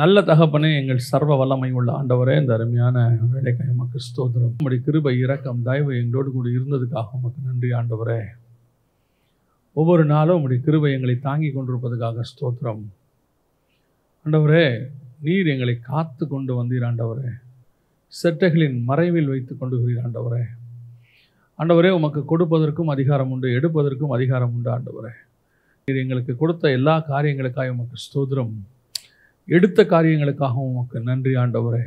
நல்ல தகப்பனே எங்கள் சர்வ வல்லமை உள்ள ஆண்டவரே இந்த அருமையான வேலைக்காய் உமக்கு ஸ்தோத்திரம். உடைய கிருபை இரக்கம் தயவு எங்களோடு கூட இருந்ததுக்காக உமக்கு நன்றி ஆண்டவரே. ஒவ்வொரு நாளும் உடைய கிருபை எங்களை தாங்கி கொண்டிருப்பதற்காக ஸ்தோத்திரம். ஆண்டவரே நீர் எங்களை காத்து கொண்டு வந்தீர் ஆண்டவரே. செட்டைகளின் மறைவில் வைத்து கொண்டு வருகிறீர் ஆண்டவரே. ஆண்டவரே உமக்கு கொடுப்பதற்கும் அதிகாரம் உண்டு எடுப்பதற்கும் அதிகாரம் உண்டு ஆண்டவரே. நீர் எங்களுக்கு கொடுத்த எல்லா காரியங்களுக்காக உமக்கு ஸ்தோத்திரம். எடுத்த காரியங்களுக்காகவும் உமக்கு நன்றி ஆண்டவரே.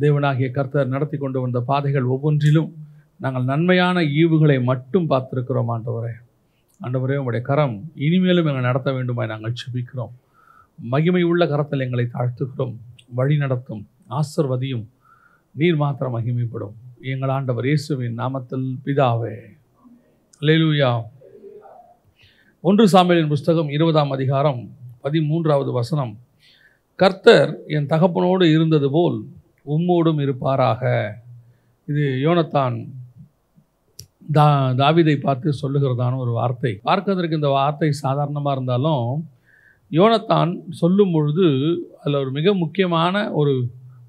தேவனாகிய கர்த்தர் நடத்தி கொண்டு வந்த பாதைகள் ஒவ்வொன்றிலும் நாங்கள் நன்மையான ஈவுகளை மட்டும் பார்த்துருக்கிறோம் ஆண்டவரே. ஆண்டவரே உங்களுடைய கரம் இனிமேலும் எங்களை நடத்த வேண்டுமாய் நாங்கள் செபிக்கிறோம் மகிமை உள்ள கரத்தில் எங்களை தாழ்த்துகிறோம் வழி நடத்தும் ஆசிர்வதியும் நீர் மாத்திரம் மகிமைப்படும். எங்கள் ஆண்டவர் இயேசுவின் நாமத்தில் பிதாவே. லேலூயா ஒன்று சாமியலின் புஸ்தகம் இருபதாம் அதிகாரம் பதிமூன்றாவது வசனம். கர்த்தர் என் தகப்பனோடு இருந்தது போல் உம்மோடும் இருப்பாராக. இது யோனத்தான் தா தாவிதை பார்த்து சொல்லுகிறதான ஒரு வார்த்தை. பார்க்கறதற்கு இந்த வார்த்தை சாதாரணமாக இருந்தாலும் யோனத்தான் சொல்லும் பொழுது அதில் ஒரு மிக முக்கியமான ஒரு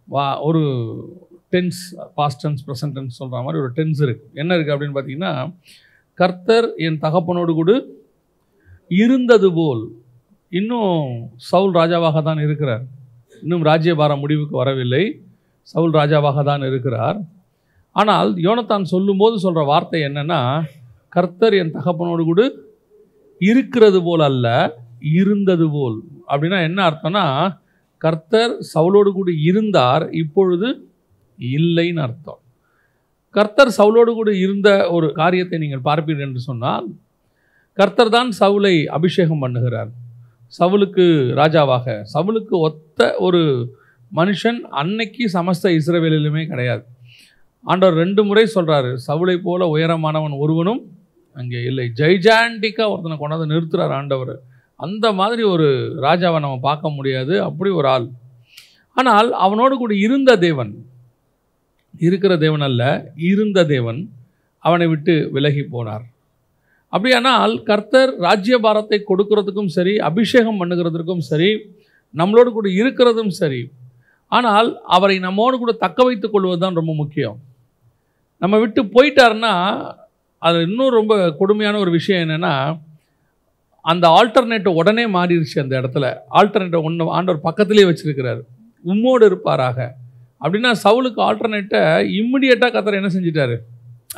வா ஒரு tense past tense present tense சொல்கிற மாதிரி ஒரு டென்ஸ் இருக்குது என்ன இருக்குது அப்படின்னு பார்த்தீங்கன்னா கர்த்தர் என் தகப்பனோடு கூட இருந்தது போல் இன்னும் சவுல் ராஜாவாக தான் இருக்கிறார். இன்னும் ராஜ்யபாரம் முடிவுக்கு வரவில்லை. சவுல் ராஜாவாக தான் இருக்கிறார். ஆனால் யோனத்தான் சொல்லும்போது சொல்கிற வார்த்தை என்னென்னா கர்த்தர் என் தகப்பனோடு கூட இருக்கிறது போல் அல்ல இருந்தது போல். அப்படின்னா என்ன அர்த்தம்னா கர்த்தர் சவுலோடு கூட இருந்தார் இப்பொழுது இல்லைன்னு அர்த்தம். கர்த்தர் சவுலோடு கூட இருந்த ஒரு காரியத்தை நீங்கள் பார்ப்பீர்கள் என்று சொன்னால் கர்த்தர் தான் சவுலை அபிஷேகம் பண்ணுகிறார். சவுலுக்கு ராஜாவாக. சவுலுக்கு ஒத்த ஒரு மனுஷன் அன்னைக்கு சமஸ்த இஸ்ரவேலிலுமே கிடையாது. ஆண்டவர் ரெண்டு முறை சொல்கிறாரு சவுளை போல உயரமானவன் ஒருவனும் அங்கே இல்லை. ஜெய்ஜாண்டிக்காக ஒருத்தனை கொண்டாந்து நிறுத்துறார் ஆண்டவர். அந்த மாதிரி ஒரு ராஜாவை நம்ம பார்க்க முடியாது. அப்படி ஒரு ஆள். ஆனால் அவனோடு கூட இருந்த தேவன் இருக்கிற தேவன் அல்ல இருந்த தேவன் அவனை விட்டு விலகி போனார். அப்படியானால் கர்த்தர் ராஜ்யபாரத்தை கொடுக்கறதுக்கும் சரி அபிஷேகம் பண்ணுகிறதுக்கும் சரி நம்மளோடு கூட இருக்கிறதும் சரி. ஆனால் அவரை நம்மோடு கூட தக்க வைத்துக் கொள்வது தான் ரொம்ப முக்கியம். நம்ம விட்டு போயிட்டாருன்னா அது இன்னும் ரொம்ப கொடுமையான ஒரு விஷயம் என்னென்னா அந்த ஆல்டர்னேட்டை உடனே மாறிடுச்சு அந்த இடத்துல. ஆல்டர்னேட்டை ஒன்று ஆண்டவர் பக்கத்துலேயே வச்சுருக்கிறார். உம்மோடு இருப்பாராக. அப்படின்னா சவுலுக்கு ஆல்டர்னேட்டை இம்மிடியட்டாக கத்தரை என்ன செஞ்சிட்டாரு?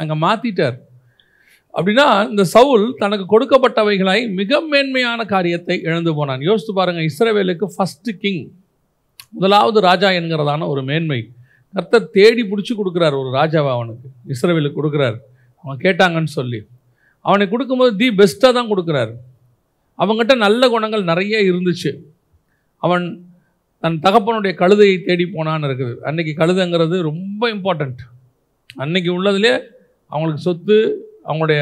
அங்கே மாற்றிட்டார் அப்படின்னா இந்த சவுல் தனக்கு கொடுக்கப்பட்டவைகளாய் மிக மேன்மையான காரியத்தை இழந்து போனான். யோசித்து பாருங்கள் இஸ்ரவேலுக்கு ஃபஸ்ட்டு கிங் முதலாவது ராஜா என்கிறதான ஒரு மேன்மை. கர்த்தர் தேடி பிடிச்சி கொடுக்குறார் ஒரு ராஜாவை அவனுக்கு. இஸ்ரவேலுக்கு கொடுக்குறார். அவன் கேட்டாங்கன்னு சொல்லி. அவனை கொடுக்கும்போது தி பெஸ்ட்டாக தான் கொடுக்குறாரு. அவங்ககிட்ட நல்ல குணங்கள் நிறைய இருந்துச்சு. அவன் தன் தகப்பனுடைய கழுதையை தேடி போனான்னு இருக்குது. அன்றைக்கி கழுதைங்கிறது ரொம்ப இம்பார்ட்டண்ட் அன்றைக்கி உள்ளதுலே அவங்களுக்கு சொத்து அவங்களுடைய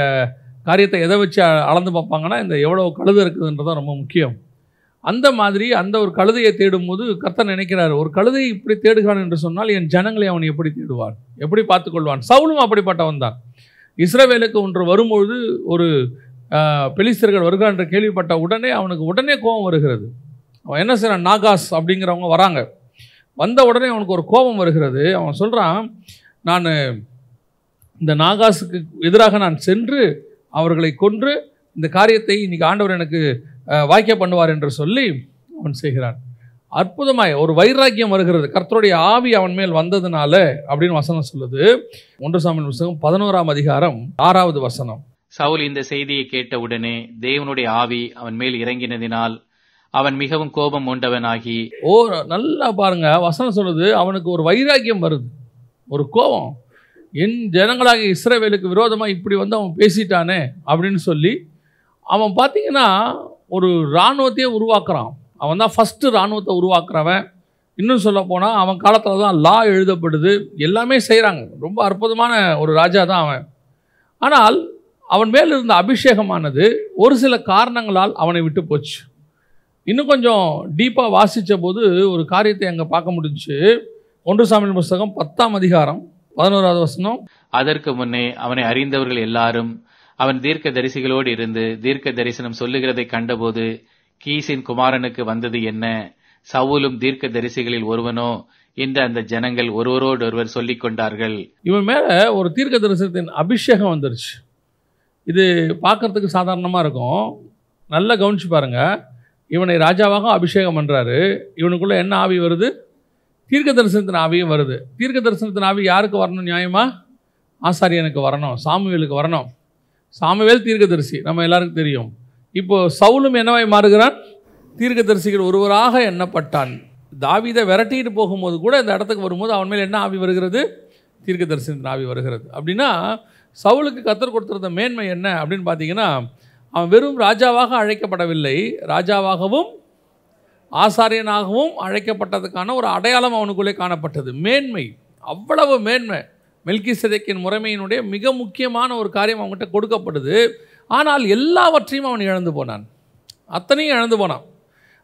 காரியத்தை எதை வச்சு அளந்து பார்ப்பாங்கன்னா இந்த எவ்வளோ கழுதை இருக்குதுன்றது தான் ரொம்ப முக்கியம். அந்த மாதிரி அந்த ஒரு கழுதையை தேடும்போது கர்த்தர் நினைக்கிறார் ஒரு கழுதையை இப்படி தேடுகிறான் என்று சொன்னால் என் ஜனங்களை அவன் எப்படி தேடுவான்? எப்படி பார்த்துக்கொள்வான்? சவுலும் அப்படிப்பட்டவன் தான். இஸ்ரவேலுக்கு ஒன்று வரும்பொழுது ஒரு பெலிஸ்தர்கள் வருகிறான் என்று கேள்விப்பட்ட உடனே அவனுக்கு உடனே கோபம் வருகிறது. அவன் என்ன செய்கிறான் நாகாஸ் அப்படிங்கிறவங்க வராங்க. வந்த உடனே அவனுக்கு ஒரு கோபம் வருகிறது. அவன் சொல்கிறான் நான் இந்த நாகாஸுக்கு எதிராக நான் சென்று அவர்களை கொன்று இந்த காரியத்தை இன்னைக்கு ஆண்டவர் எனக்கு வாய்க்க பண்ணுவார் என்று சொல்லி அவன் செய்கிறான். அற்புதமாய் ஒரு வைராக்கியம் வருகிறது. கர்த்தருடைய ஆவி அவன் மேல் வந்ததுனால அப்படின்னு வசனம் சொல்லுது. ஒன்று சாமியின் புஸ்தகம் பதினோராம் அதிகாரம் ஆறாவது வசனம். சவுல் இந்த செய்தியை கேட்டவுடனே தேவனுடைய ஆவி அவன் மேல் இறங்கினதினால் அவன் மிகவும் கோபம் உண்டவனாகி ஓ நல்லா பாருங்க. வசனம் சொல்லுது அவனுக்கு ஒரு வைராக்கியம் வருது. ஒரு கோபம். என் ஜனங்களாக இஸ்ரேவேலுக்கு விரோதமாக இப்படி வந்து அவன் பேசிட்டானே அப்படின்னு சொல்லி அவன் பார்த்தீங்கன்னா ஒரு இராணுவத்தையே உருவாக்குறான். அவன் தான் ஃபஸ்ட்டு இராணுவத்தை உருவாக்குறவன். இன்னும் சொல்ல போனால் அவன் காலத்தில் தான் லா எழுதப்படுது. எல்லாமே செய்கிறாங்க ரொம்ப அற்புதமான ஒரு ராஜா தான் அவன். ஆனால் அவன் மேல் இருந்த அபிஷேகமானது ஒரு சில காரணங்களால் அவனை விட்டு போச்சு. இன்னும் கொஞ்சம் டீப்பாக வாசித்த போது ஒரு காரியத்தை அங்கே பார்க்க முடிஞ்சுச்சு. ஒன்று சாமியின் புஸ்தகம் பத்தாம் அதிகாரம் பதினோராவது வசனம். அதற்கு முன்னே அவனை அறிந்தவர்கள் எல்லாரும் அவன் தீர்க்க தரிசிகளோடு இருந்து தீர்க்க தரிசனம் சொல்லுகிறதை கண்டபோது கீசின் குமாரனுக்கு வந்தது என்ன? சவுலும் தீர்க்க தரிசிகளில் ஒருவனோ? என்று அந்த ஜனங்கள் ஒருவரோடொருவர் சொல்லிக் கொண்டார்கள். இவன் மேலே ஒரு தீர்க்க தரிசனத்தின் அபிஷேகம் வந்துருச்சு. இது பார்க்கறதுக்கு சாதாரணமாக இருக்கும். நல்லா கவனிச்சு பாருங்க. இவனை ராஜாவாக அபிஷேகம் பண்ணுறாரு இவனுக்குள்ளே என்ன ஆவி வருது? தீர்க்க தரிசனத்தின் ஆவியும் வருது. தீர்க்க தரிசனத்தின் ஆவி யாருக்கு வரணும் நியாயமா? ஆசாரியனுக்கு வரணும் சாமுவேலுக்கு வரணும். சாமுவேல் தீர்க்கதரிசி நம்ம எல்லாருக்கும் தெரியும். இப்போ சவுலும் என்னவாய் மாறுகிறான்? தீர்க்கதரிசிகள் ஒருவராக எண்ணப்பட்டான். தாவிதை விரட்டிட்டு போகும்போது கூட இந்த இடத்துக்கு வரும்போது அவன் மேல் என்ன ஆவி வருகிறது? தீர்க்கதரிசனத்தின் ஆவி வருகிறது. அப்படின்னா சவுலுக்கு கத்தர் கொடுத்துருந்த மேன்மை என்ன அப்படின்னு பார்த்தீங்கன்னா அவன் வெறும் ராஜாவாக அழைக்கப்படவில்லை ராஜாவாகவும் ஆசாரியனாகவும் அழைக்கப்பட்டதுக்கான ஒரு அடையாளம் அவனுக்குள்ளே காணப்பட்டது. மேன்மை. அவ்வளவு மேன்மை. மெல்கி சிதைக்கின் முறைமையினுடைய மிக முக்கியமான ஒரு காரியம் அவங்ககிட்ட கொடுக்கப்படுது ஆனால் எல்லாவற்றையும் அவன் இழந்து போனான். அத்தனையும் இழந்து போனான்.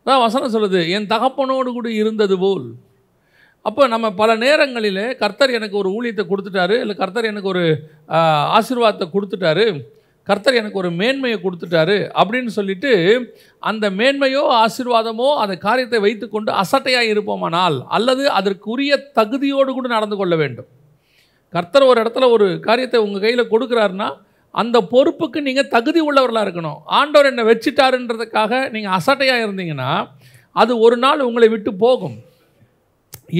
அதான் வசனம் சொல்லுது என் தகப்பனோடு கூட இருந்தது போல். அப்போ நம்ம பல நேரங்களில் கர்த்தர் எனக்கு ஒரு ஊழியத்தை கொடுத்துட்டாரு இல்லை கர்த்தர் எனக்கு ஒரு ஆசீர்வாதத்தை கொடுத்துட்டாரு. கர்த்தர் எனக்கு ஒரு மேன்மையை கொடுத்துட்டாரு அப்படின்னு சொல்லிட்டு அந்த மேன்மையோ ஆசீர்வாதமோ அந்த காரியத்தை வைத்துக்கொண்டு அசட்டையாக இருப்போமானால் அல்லது அதற்குரிய தகுதியோடு கூட நடந்து கொள்ள வேண்டும். கர்த்தர் ஒரு இடத்துல ஒரு காரியத்தை உங்கள் கையில் கொடுக்குறாருன்னா அந்த பொறுப்புக்கு நீங்கள் தகுதி உள்ளவர்களாக இருக்கணும். ஆண்டவர் என்னை வச்சுட்டாருன்றதுக்காக நீங்கள் அசட்டையாக இருந்தீங்கன்னா அது ஒரு நாள் உங்களை விட்டு போகும்.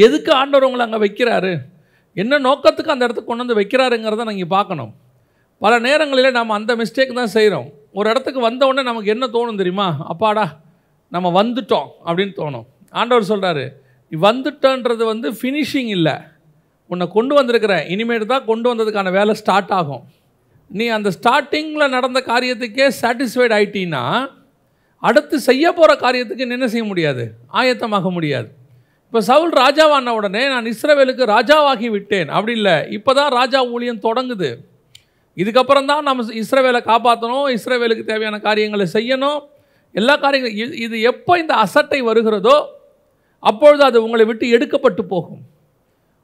எதுக்கு ஆண்டவர் உங்களை அங்கே வைக்கிறாரு? என்ன நோக்கத்துக்கு அந்த இடத்துக்கு கொண்டு வந்து வைக்கிறாருங்கிறத நீங்கள் பார்க்கணும். பல நேரங்களில் நம்ம அந்த மிஸ்டேக் தான் செய்கிறோம் ஒரு இடத்துக்கு வந்த உடனே நமக்கு என்ன தோணும் தெரியுமா? அப்பாடா நம்ம வந்துட்டோம் அப்படின்னு தோணும். ஆண்டவர் சொல்கிறாரு நீ வந்துட்டோன்றது வந்து ஃபினிஷிங் இல்லை. உன்னை கொண்டு வந்திருக்கிறேன். இனிமேட்டு தான் கொண்டு வந்ததுக்கான வேலை ஸ்டார்ட் ஆகும். நீ அந்த ஸ்டார்டிங்கில் நடந்த காரியத்துக்கே சாட்டிஸ்ஃபைட் ஆயிட்டீன்னா அடுத்து செய்ய போகிற காரியத்துக்கு என்ன செய்ய முடியாது? ஆயத்தமாக முடியாது. இப்போ சவுல் ராஜாவான உடனே நான் இஸ்ரவேலுக்கு ராஜாவாகி விட்டேன். அப்படி இல்லை. இப்போ தான் ராஜா ஊழியம் தொடங்குது. இதுக்கப்புறம் தான் நம்ம இஸ்ரவேலை காப்பாற்றணும் இஸ்ரவேலுக்கு தேவையான காரியங்களை செய்யணும். எல்லா காரியங்களும் இது- இது எப்போ இந்த அசட்டை வருகிறதோ அப்பொழுது அது உங்களை விட்டு எடுக்கப்பட்டு போகும்.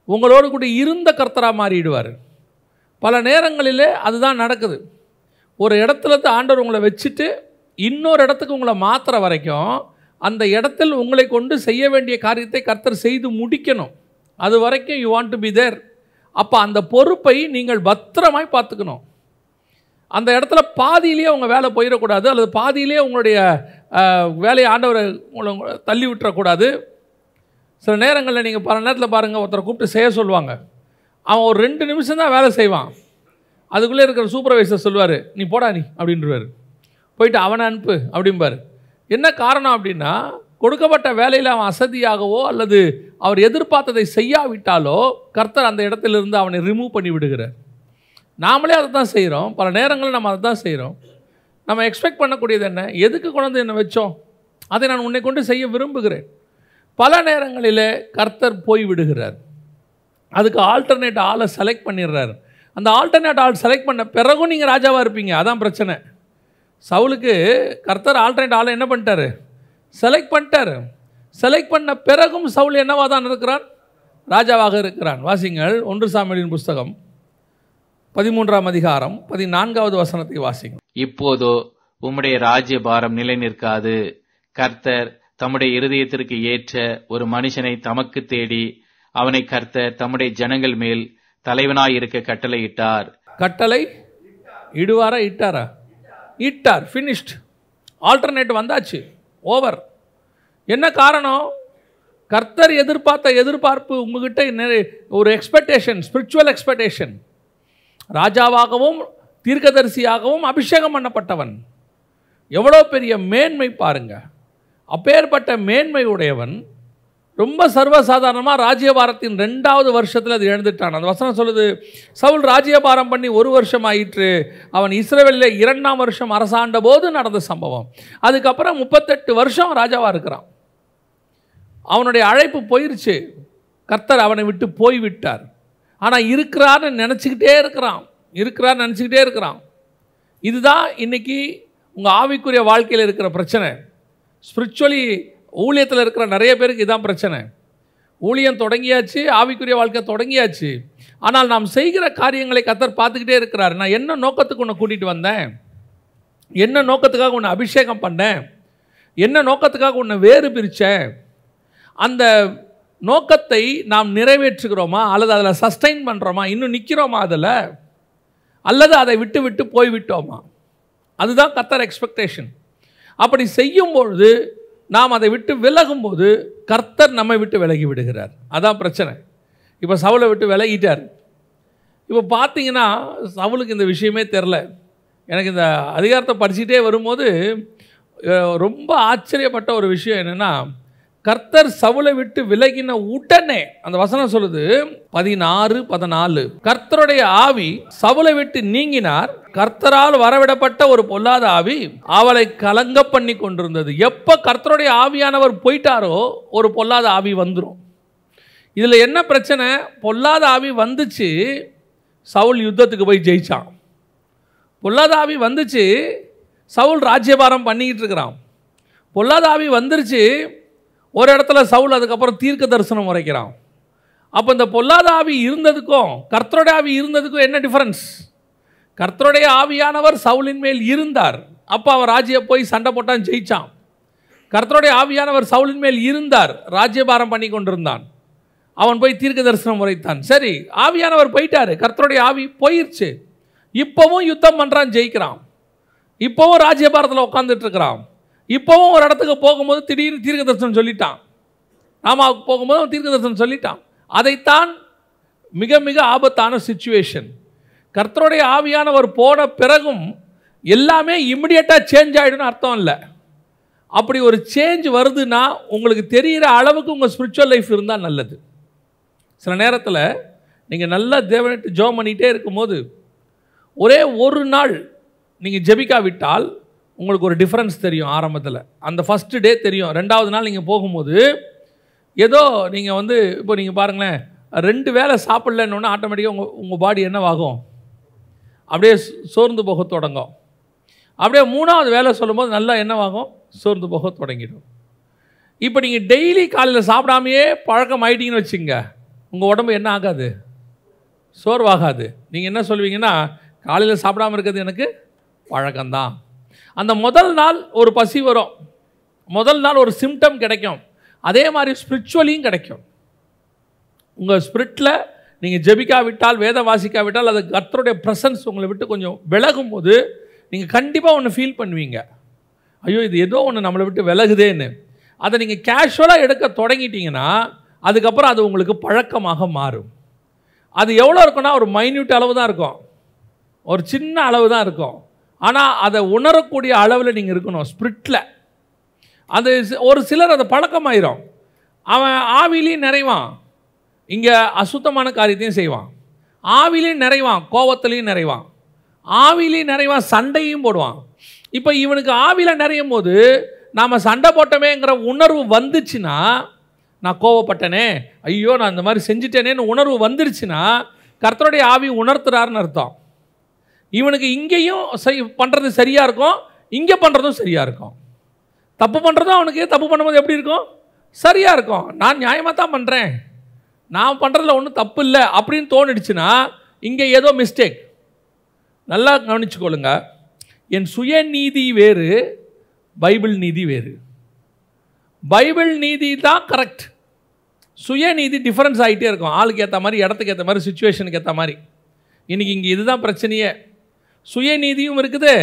உங்களோடு கூட இருந்த கர்த்தராக மாறிடுவார். பல நேரங்களிலே அதுதான் நடக்குது. ஒரு இடத்துல இருந்து ஆண்டவர் உங்களை வச்சுட்டு இன்னொரு இடத்துக்கு உங்களை மாற்றுற வரைக்கும் அந்த இடத்தில் உங்களை கொண்டு செய்ய வேண்டிய காரியத்தை கர்த்தர் செய்து முடிக்கணும். அது வரைக்கும் you want to be there அப்போ அந்த பொறுப்பை நீங்கள் பத்திரமாய் பார்த்துக்கணும். அந்த இடத்துல பாதியிலேயே உங்கள் வேலை போயிடக்கூடாது அல்லது பாதியிலேயே உங்களுடைய வேலையை ஆண்டவரை உங்களை உங்களை தள்ளி விட்டுறக்கூடாது. சில நேரங்களில் நீங்கள் பல நேரத்தில் பாருங்கள் ஒருத்தரை கூப்பிட்டு செய்ய சொல்லுவாங்க. அவன் ஒரு ரெண்டு நிமிஷம் தான் வேலை செய்வான். அதுக்குள்ளே இருக்கிற சூப்பர்வைசர் சொல்லுவார் நீ போடா நீ அப்படின்றவார். போயிட்டு அவனை அனுப்பு அப்படிம்பார். என்ன காரணம் அப்படின்னா கொடுக்கப்பட்ட வேலையில் அவன் அசதியாகவோ அல்லது அவர் எதிர்பார்த்ததை செய்யாவிட்டாலோ கர்த்தர் அந்த இடத்திலிருந்து அவனை ரிமூவ் பண்ணி விடுகிறார். நாமளே அதை தான் செய்கிறோம் பல நேரங்களில் நம்ம அதை தான் செய்கிறோம் நம்ம எக்ஸ்பெக்ட் பண்ணக்கூடியது என்ன? எதுக்கு கொண்டு என்னை வச்சோம்? அதை நான் உன்னை கொண்டு செய்ய விரும்புகிறேன். பல நேரங்களில் கர்த்தர் போய் விடுகிறார். அதுக்கு ஆல்டர்னேட் ஆளை செலக்ட் பண்ணிடுறாரு. அந்த ஆல்டர்னேட் ஆள் செலக்ட் பண்ண பிறகும் நீங்கள் ராஜாவாக இருப்பீங்க. அதான் பிரச்சனை. சவுலுக்கு கர்த்தர் ஆல்டர்னேட் ஆளை என்ன பண்ணிட்டாரு? செலக்ட் பண்ணிட்டாரு. செலக்ட் பண்ண பிறகும் சவுல் என்னவா தான் இருக்கிறான் ராஜாவாக இருக்கிறான். வாசிங்கள் ஒன்று சாமியின் புஸ்தகம் பதிமூன்றாம் அதிகாரம் பதினான்காவது வசனத்தை வாசிங்க இப்போதோ உம்முடைய ராஜ்ய பாரம் நிலை நிற்காது. கர்த்தர் தம்முடைய இருதயத்திற்கு ஏற்ற ஒரு மனுஷனை தமக்கு தேடி அவனை கர்த்தர் தம்முடைய ஜனங்கள் மேல் தலைவனாய் இருக்க கட்டளையிட்டார். கட்டளை இடுவாரா இட்டாரா? இட்டார். ஃபினிஷ்ட் ஆல்டர்னேட் வந்தாச்சு. ஓவர் என்ன காரணம்? கர்த்தர் எதிர்பார்த்த எதிர்பார்ப்பு உங்ககிட்ட ஒரு எக்ஸ்பெக்டேஷன் ஸ்பிரிச்சுவல் எக்ஸ்பெக்டேஷன் ராஜாவாகவும் தீர்க்கதரிசியாகவும் அபிஷேகம் பண்ணப்பட்டவன். எவ்வளோ பெரிய மேன்மை பாருங்க. அப்பேற்பட்ட மேன்மை உடையவன் ரொம்ப சர்வசாதாரணமாக ராஜ்யபாரத்தின் ரெண்டாவது வருஷத்தில் அது எழுந்துட்டான். அந்த வசனம் சொல்லுது சவுல் ராஜ்யபாரம் பண்ணி ஒரு வருஷம் ஆயிற்று. அவன் இஸ்ரேவேலில் இரண்டாம் வருஷம் அரசாண்ட போது நடந்த சம்பவம். அதுக்கப்புறம் முப்பத்தெட்டு வருஷம் ராஜாவாக இருக்கிறான். அவனுடைய அழைப்பு போயிருச்சு. கர்த்தர் அவனை விட்டு போய் விட்டார் ஆனால் இருக்கிறான்னு நினச்சிக்கிட்டே இருக்கிறான். இருக்கிறான்னு நினச்சிக்கிட்டே இருக்கிறான். இதுதான் இன்னைக்கு உங்கள் ஆவிக்குரிய வாழ்க்கையில் இருக்கிற பிரச்சனை. ஸ்பிரிச்சுவலி ஊழியத்தில் இருக்கிற நிறைய பேருக்கு இதான் பிரச்சனை. ஊழியம் தொடங்கியாச்சு ஆவிக்குரிய வாழ்க்கை தொடங்கியாச்சு. ஆனால் நாம் செய்கிற காரியங்களை கத்தர் பார்த்துக்கிட்டே இருக்கிறார். நான் என்ன நோக்கத்துக்கு உன்னை கூட்டிகிட்டு வந்தேன்? என்ன நோக்கத்துக்காக உன்னை அபிஷேகம் பண்ணேன்? என்ன நோக்கத்துக்காக உன்னை வேறு பிரித்தேன் அந்த நோக்கத்தை நாம் நிறைவேற்றுகிறோமா? அல்லது அதில் சஸ்டைன் பண்ணுறோமா இன்னும் நிற்கிறோமா அதில்? அல்லது அதை விட்டு விட்டு போய்விட்டோமா? அதுதான் கத்தர் எக்ஸ்பெக்டேஷன் அப்படி செய்யும் பொழுது நாம் அதை விட்டு விலகும்போது கர்த்தர் நம்மை விட்டு விலகி விடுகிறார். அதான் பிரச்சனை. இப்போ சவுளை விட்டு விலகிட்டார். இப்போ பார்த்தீங்கன்னா சவுளுக்கு இந்த விஷயமே தெரில. எனக்கு இந்த அதிகாரத்தை படிச்சுட்டே வரும்போது ரொம்ப ஆச்சரியப்பட்ட ஒரு விஷயம் என்னென்னா கர்த்தர் சவுலை விட்டு விலகின உடனே அந்த வசனம் சொல்லுது பதினாறு பதினாலு. கர்த்தருடைய ஆவி சவுலை விட்டு நீங்கினார். கர்த்தரால் வரவிடப்பட்ட ஒரு பொல்லாத ஆவி அவளை கலங்க பண்ணி கொண்டிருந்தது. எப்போ கர்த்தருடைய ஆவியானவர் போயிட்டாரோ ஒரு பொல்லாத ஆவி வந்துடும் இதில் என்ன பிரச்சனை? பொல்லாத ஆவி வந்துச்சு சவுல் யுத்தத்துக்கு போய் ஜெயிச்சான். பொல்லாத ஆவி வந்துச்சு சவுல் ராஜ்யபாரம் பண்ணிக்கிட்டு இருக்கிறான். பொல்லாத ஆவி வந்துருச்சு ஒரு இடத்துல சவுல் அதுக்கப்புறம் தீர்க்க தரிசனம் உரைக்கிறான். அப்போ இந்த பொல்லாத ஆவி இருந்ததுக்கும் கர்த்தருடைய ஆவி இருந்ததுக்கும் என்ன டிஃப்ரென்ஸ் கர்த்தருடைய ஆவியானவர் சவுலின் மேல் இருந்தார். அப்போ அவன் ராஜ்ய போய் சண்டை போட்டான் ஜெயிச்சான். கர்த்தருடைய ஆவியானவர் சவுலின் மேல் இருந்தார் ராஜ்யபாரம் பண்ணி கொண்டிருந்தான். அவன் போய் தீர்க்க தரிசனம் உரைத்தான். சரி ஆவியானவர் போயிட்டாரு கர்த்தருடைய ஆவி போயிருச்சு. இப்போவும் யுத்தம் பண்ணுறான் ஜெயிக்கிறான். இப்போவும் ராஜ்யபாரத்தில் உட்காந்துட்டு இருக்கிறான். இப்போவும் ஒரு இடத்துக்கு போகும்போது திடீர்னு தீர்க்க தரிசனம் சொல்லிட்டான். ராமாவுக்கு போகும்போது அவன் தீர்க்க தரிசனம் சொல்லிட்டான். அதைத்தான் மிக மிக ஆபத்தான சுச்சுவேஷன் கர்த்தருடைய ஆவியானவர் போன பிறகும் எல்லாமே இம்மிடியட்டாக சேஞ்ச் ஆகிடும்னு அர்த்தம் இல்லை. அப்படி ஒரு சேஞ்ச் வருதுன்னா உங்களுக்கு தெரிகிற அளவுக்கு உங்கள் ஸ்பிரிச்சுவல் லைஃப் இருந்தால் நல்லது. சில நேரத்தில் நீங்கள் நல்லா தேவனிட்டு ஜோம் பண்ணிகிட்டே இருக்கும்போது ஒரே ஒரு நாள் நீங்கள் ஜெபிக்காவிட்டால் உங்களுக்கு ஒரு டிஃப்ரென்ஸ் தெரியும் ஆரம்பத்தில். அந்த ஃபஸ்ட்டு டே தெரியும். ரெண்டாவது நாள் நீங்கள் போகும்போது ஏதோ நீங்கள் வந்து இப்போ நீங்கள் பாருங்களேன் ரெண்டு வேளை சாப்பிட்லன்னு ஆட்டோமேட்டிக்காக உங்கள் உங்கள் பாடி என்னவாகும்? அப்படியே சோர்ந்து போக தொடங்கும். அப்படியே மூணாவது வேலை சொல்லும்போது நல்லா என்னவாகும்? சோர்ந்து போக தொடங்கிடும். இப்போ நீங்கள் டெய்லி காலையில் சாப்பிடாமையே பழக்கம் ஆகிட்டீங்கன்னு வச்சுங்க உங்கள் உடம்பு என்ன ஆகாது? சோர்வாகாது. நீங்கள் என்ன சொல்வீங்கன்னா காலையில் சாப்பிடாம இருக்கிறது எனக்கு பழக்கம்தான். அந்த முதல் நாள் ஒரு பசி வரும். முதல் நாள் ஒரு சிம்டம் கிடைக்கும். அதே மாதிரி ஸ்பிரிச்சுவலியும் கிடைக்கும். உங்கள் ஸ்பிரிட்டில் நீங்கள் ஜெபிக்காவிட்டால் வேதம் வாசிக்காவிட்டால் அது கர்த்தருடைய ப்ரெசன்ஸ் உங்களை விட்டு கொஞ்சம் விலகும் போது நீங்கள் கண்டிப்பாக ஒன்று ஃபீல் பண்ணுவீங்க. ஐயோ இது ஏதோ ஒன்று நம்மளை விட்டு விலகுதேன்னு. அதை நீங்கள் கேஷுவலாக எடுக்க தொடங்கிட்டீங்கன்னா அதுக்கப்புறம் அது உங்களுக்கு பழக்கமாக மாறும். அது எவ்வளோ இருக்குன்னா ஒரு மைன்யூட் அளவு தான் இருக்கும். ஒரு சின்ன அளவு தான் இருக்கும். ஆனால் அதை உணரக்கூடிய அளவில் நீங்கள் இருக்கணும் ஸ்பிரிட்டில் அது ஒரு சிலர் அது பழக்கமாயிரும். அவன் ஆவிலையும் நிறைவான். இங்கே அசுத்தமான காரியத்தையும் செய்வான். ஆவிலையும் நிறைவான் கோவத்துலேயும் நிறைவான். ஆவிலையும் நிறைவான் சண்டையும் போடுவான். இப்போ இவனுக்கு ஆவியில் நிறையும் போது நாம் சண்டை போட்டோமேங்கிற உணர்வு வந்துச்சுன்னா நான் கோவப்பட்டனே ஐயோ நான் இந்த மாதிரி செஞ்சிட்டேனேன்னு உணர்வு வந்துருச்சுன்னா கர்த்தருடைய ஆவி உணர்த்துறாருன்னு அர்த்தம். இவனுக்கு இங்கேயும் செய் பண்ணுறது சரியாக இருக்கும் இங்கே பண்ணுறதும் சரியாக இருக்கும். தப்பு பண்ணுறதும் அவனுக்கு தப்பு பண்ணும்போது எப்படி இருக்கும்? சரியாக இருக்கும். நான் நியாயமாக தான் பண்ணுறேன் நான் பண்ணுறதுல ஒன்றும் தப்பு இல்லை அப்படின்னு தோணிடுச்சுன்னா இங்கே ஏதோ மிஸ்டேக் நல்லா கவனிச்சுக்கொள்ளுங்க. என் சுயநீதி வேறு பைபிள் நீதி வேறு. பைபிள் நீதி தான் கரெக்ட் சுயநீதி டிஃப்ரென்ஸ் ஆகிட்டே இருக்கும். ஆளுக்கு ஏற்ற மாதிரி இடத்துக்கு ஏற்ற மாதிரி சுச்சுவேஷனுக்கு ஏற்ற மாதிரி. இன்றைக்கி இங்கே இதுதான் பிரச்சனையே. சுயநீதியும் இருக்குது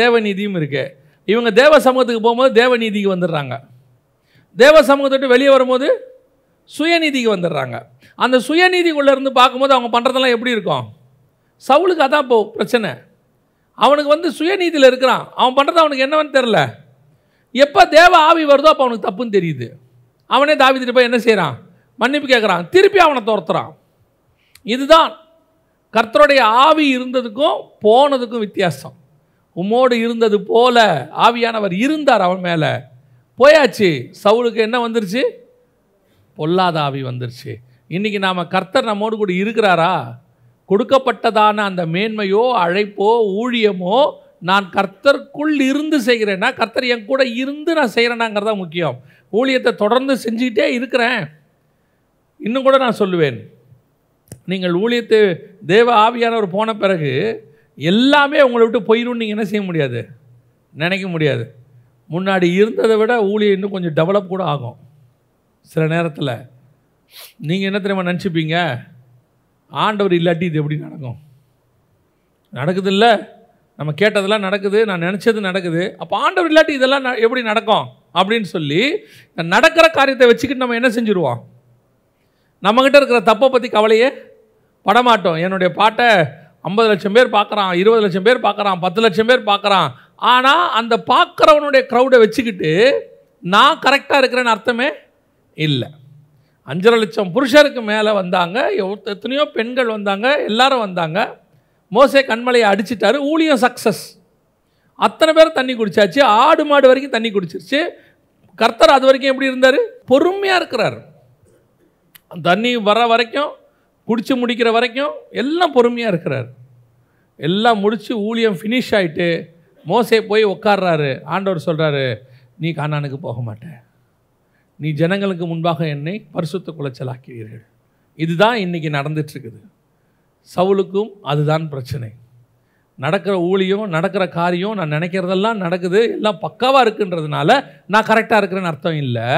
தேவநீதியும் இருக்குது இவங்க தேவ சமூகத்துக்கு போகும்போது தேவநீதிக்கு வந்துடுறாங்க. தேவ சமூகத்தை விட்டு வெளியே வரும்போது சுயநீதிக்கு வந்துடுறாங்க. அந்த சுயநீதிக்குள்ளே இருந்து பார்க்கும்போது அவங்க பண்ணுறதெல்லாம் எப்படி இருக்கும்? சவுளுக்கு அதான் இப்போ பிரச்சனை. அவனுக்கு வந்து சுயநீதியில் இருக்கிறான். அவன் பண்ணுறது அவனுக்கு என்னவன்னு தெரில எப்போ தேவ ஆவி வருதோ அப்போ அவனுக்கு தப்புன்னு தெரியுது. அவனே தாவிதிட்டு போய் என்ன செய்கிறான் மன்னிப்பு கேட்குறான் திருப்பி அவனை துரத்துறான். இதுதான் கர்த்தருடைய ஆவி இருந்ததுக்கும் போனதுக்கும் வித்தியாசம். உம்மோடு இருந்தது போல ஆவியானவர் இருந்தார் அவன் மேலே. போயாச்சு. சவுலுக்கு என்ன வந்துருச்சு? பொல்லாத ஆவி வந்துருச்சு. இன்றைக்கி நாம் கர்த்தர் நம்மோடு கூட இருக்கிறாரா? கொடுக்கப்பட்டதான அந்த மேன்மையோ அழைப்போ ஊழியமோ நான் கர்த்தருக்குள் இருந்து செய்கிறேன்னா கர்த்தர் என் கூட இருந்து நான் செய்கிறேனாங்கிறதா முக்கியம். ஊழியத்தை தொடர்ந்து செஞ்சுக்கிட்டே இருக்கிறேன். இன்னும் கூட நான் சொல்லுவேன். நீங்கள் ஊழியத்தை தேவ ஆவியானவர் போன பிறகு எல்லாமே உங்களை விட்டு போயிடும் நீங்கள் என்ன செய்ய முடியாது? நினைக்க முடியாது. முன்னாடி இருந்ததை விட ஊழியம் இன்னும் கொஞ்சம் டெவலப் கூட ஆகும். சில நேரத்தில் நீங்கள் என்ன தெரியுமா நினச்சிப்பீங்க? ஆண்டவர் இல்லாட்டி இது எப்படி நடக்கும்? நடக்குது இல்லை நம்ம கேட்டதெல்லாம் நடக்குது நான் நினச்சது நடக்குது. அப்போ ஆண்டவர் இல்லாட்டி இதெல்லாம் ந- எப்படி நடக்கும்? அப்படின்னு சொல்லி நடக்கிற காரியத்தை வச்சுக்கிட்டு நம்ம என்ன செஞ்சுருவோம்? நம்மக்கிட்ட இருக்கிற தப்பை பற்றி கவலையே படமாட்டோம். என்னுடைய பாட்டை ஐம்பது லட்சம் பேர் பார்க்குறான் இருபது லட்சம் பேர் பார்க்குறான் பத்து லட்சம் பேர் பார்க்குறான் ஆனால் அந்த பார்க்குறவனுடைய க்ரௌடை வச்சுக்கிட்டு நான் கரெக்டாக இருக்கிறேன்னு அர்த்தமே இல்லை. அஞ்சரை லட்சம் புருஷருக்கு மேலே வந்தாங்க எத்தனையோ பெண்கள் வந்தாங்க எல்லாரும் வந்தாங்க. மோசே கண்மலையை அடிச்சிட்டாரு ஊழியம் சக்ஸஸ் அத்தனை பேர் தண்ணி குடிச்சாச்சு ஆடு மாடு வரைக்கும் தண்ணி குடிச்சிருச்சு. கர்த்தர் அது வரைக்கும் எப்படி இருந்தார்? பொறுமையாக இருக்கிறார். தண்ணி வர வரைக்கும் குடித்து முடிக்கிற வரைக்கும் எல்லாம் பொறுமையாக இருக்கிறார். எல்லாம் முடித்து ஊழியம் ஃபினிஷ் ஆகிட்டு மோசே போய் உட்கார்றாரு. ஆண்டவர் சொல்கிறாரு நீ கானானுக்கு போக மாட்ட நீ ஜனங்களுக்கு முன்பாக என்னை பரிசுத்த குலைச்சலாக்கிறீர்கள் இதுதான் இன்னைக்கு நடந்துகிட்ருக்குது சவுலுக்கும் அதுதான் பிரச்சனை. நடக்கிற ஊழியம் நடக்கிற காரியம் நான் நினைக்கிறதெல்லாம் நடக்குது எல்லாம் பக்காவாக இருக்குன்றதுனால நான் கரெக்டாக இருக்கிறேன்னு அர்த்தம் இல்லை.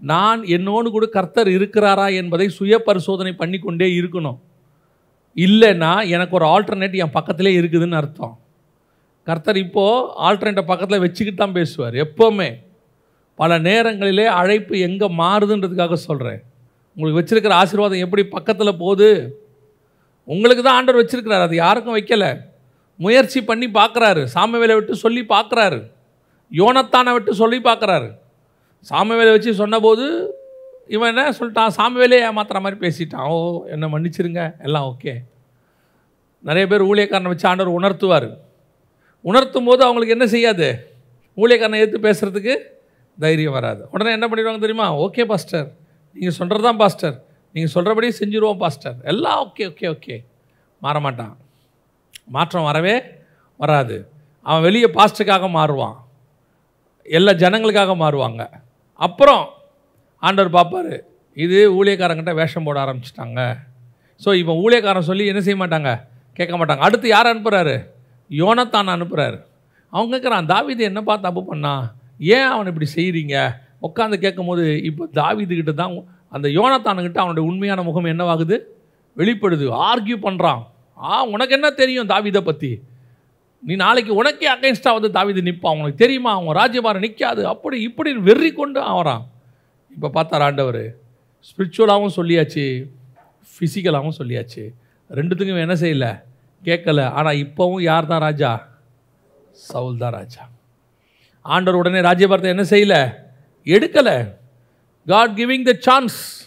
நான் என்னோடு கூட கர்த்தர் இருக்கிறாரா என்பதை சுய பரிசோதனை பண்ணிக்கொண்டே இருக்கணும். இல்லைன்னா எனக்கு ஒரு ஆல்டர்னேட் என் பக்கத்திலே இருக்குதுன்னு அர்த்தம். கர்த்தர் இப்போது ஆல்டர்னேட்டை பக்கத்தில் வச்சுக்கிட்டு தான் பேசுவார். எப்போவுமே பல நேரங்களிலே அழைப்பு எங்கே மாறுதுன்றதுக்காக சொல்கிறேன் உங்களுக்கு வச்சிருக்கிற ஆசீர்வாதம் எப்படி பக்கத்தில் போகுது? உங்களுக்கு தான் ஆண்டவர் வச்சுருக்கிறார். அது யாருக்கும் வைக்கலை. முயற்சி பண்ணி பார்க்குறாரு. சாமவேலை விட்டு சொல்லி பார்க்குறாரு. யோனத்தானை விட்டு சொல்லி பார்க்குறாரு. சாமவேலை வச்சு சொன்னபோது இவன் என்ன சொல்லிட்டான் சாமவேலே ஏமாத்துற மாதிரி பேசிட்டான்? ஓ என்னை மன்னிச்சிருங்க எல்லாம் ஓகே. நிறைய பேர் ஊழியக்காரனை வச்சு ஆண்டவர் உணர்த்துவார். உணர்த்தும் போது அவங்களுக்கு என்ன செய்யாது? ஊழியக்காரனை எடுத்து பேசுகிறதுக்கு தைரியம் வராது. உடனே என்ன பண்ணிடுவாங்க தெரியுமா? Okay pastor. நீங்கள் சொல்கிறது தான் பாஸ்டர். நீங்கள் சொல்கிறபடியே செஞ்சுருவோம் பாஸ்டர். எல்லாம் ஓகே ஓகே ஓகே. மாற மாட்டான் மாற்றம் வரவே வராது. அவன் வெளியே பாஸ்டருக்காக மாறுவான். எல்லா ஜனங்களுக்காக மாறுவாங்க. அப்புறம் ஆண்டவர் பார்ப்பாரு இது ஊழியக்காரங்கிட்ட வேஷம் போட ஆரம்பிச்சிட்டாங்க. ஸோ இப்போ ஊழியக்காரன் சொல்லி என்ன செய்ய மாட்டாங்க? கேட்க மாட்டாங்க. அடுத்து யார் அனுப்புகிறாரு யோனத்தான் அனுப்புகிறாரு அவங்க கேட்குறான் தாவீது என்னப்பா தப்பு பண்ணா? ஏன் அவனை இப்படி செய்கிறீங்க உட்காந்து கேட்கும்போது இப்போ தாவிதுக்கிட்ட தான் அந்த யோனத்தானுக்கிட்ட அவனுடைய உண்மையான முகம் என்னவாகுது? வெளிப்படுது. ஆர்கியூ பண்ணுறான் ஆ உனக்கு என்ன தெரியும் தாவீதை பற்றி நீ நாளைக்கு உனக்கே அகைன்ஸ்டாக வந்து தாவிது நிற்பான் அவனுக்கு தெரியுமா? அவன் ராஜ்யபாரம் நிற்காது அப்படி இப்படி வெறி கொண்டு ஆகிறான் இப்போ பார்த்தார் ஆண்டவர். ஸ்பிரிச்சுவலாகவும் சொல்லியாச்சு ஃபிசிக்கலாகவும் சொல்லியாச்சு. ரெண்டுத்துக்கும் என்ன செய்யல? கேட்கல. ஆனால் இப்போவும் யார் தான் ராஜா? சவுல் தான் ராஜா. ஆண்டவர் உடனே ராஜ்யபாரத்தை என்ன செய்யலை? எடுக்கலை. காட் கிவிங் த சான்ஸ்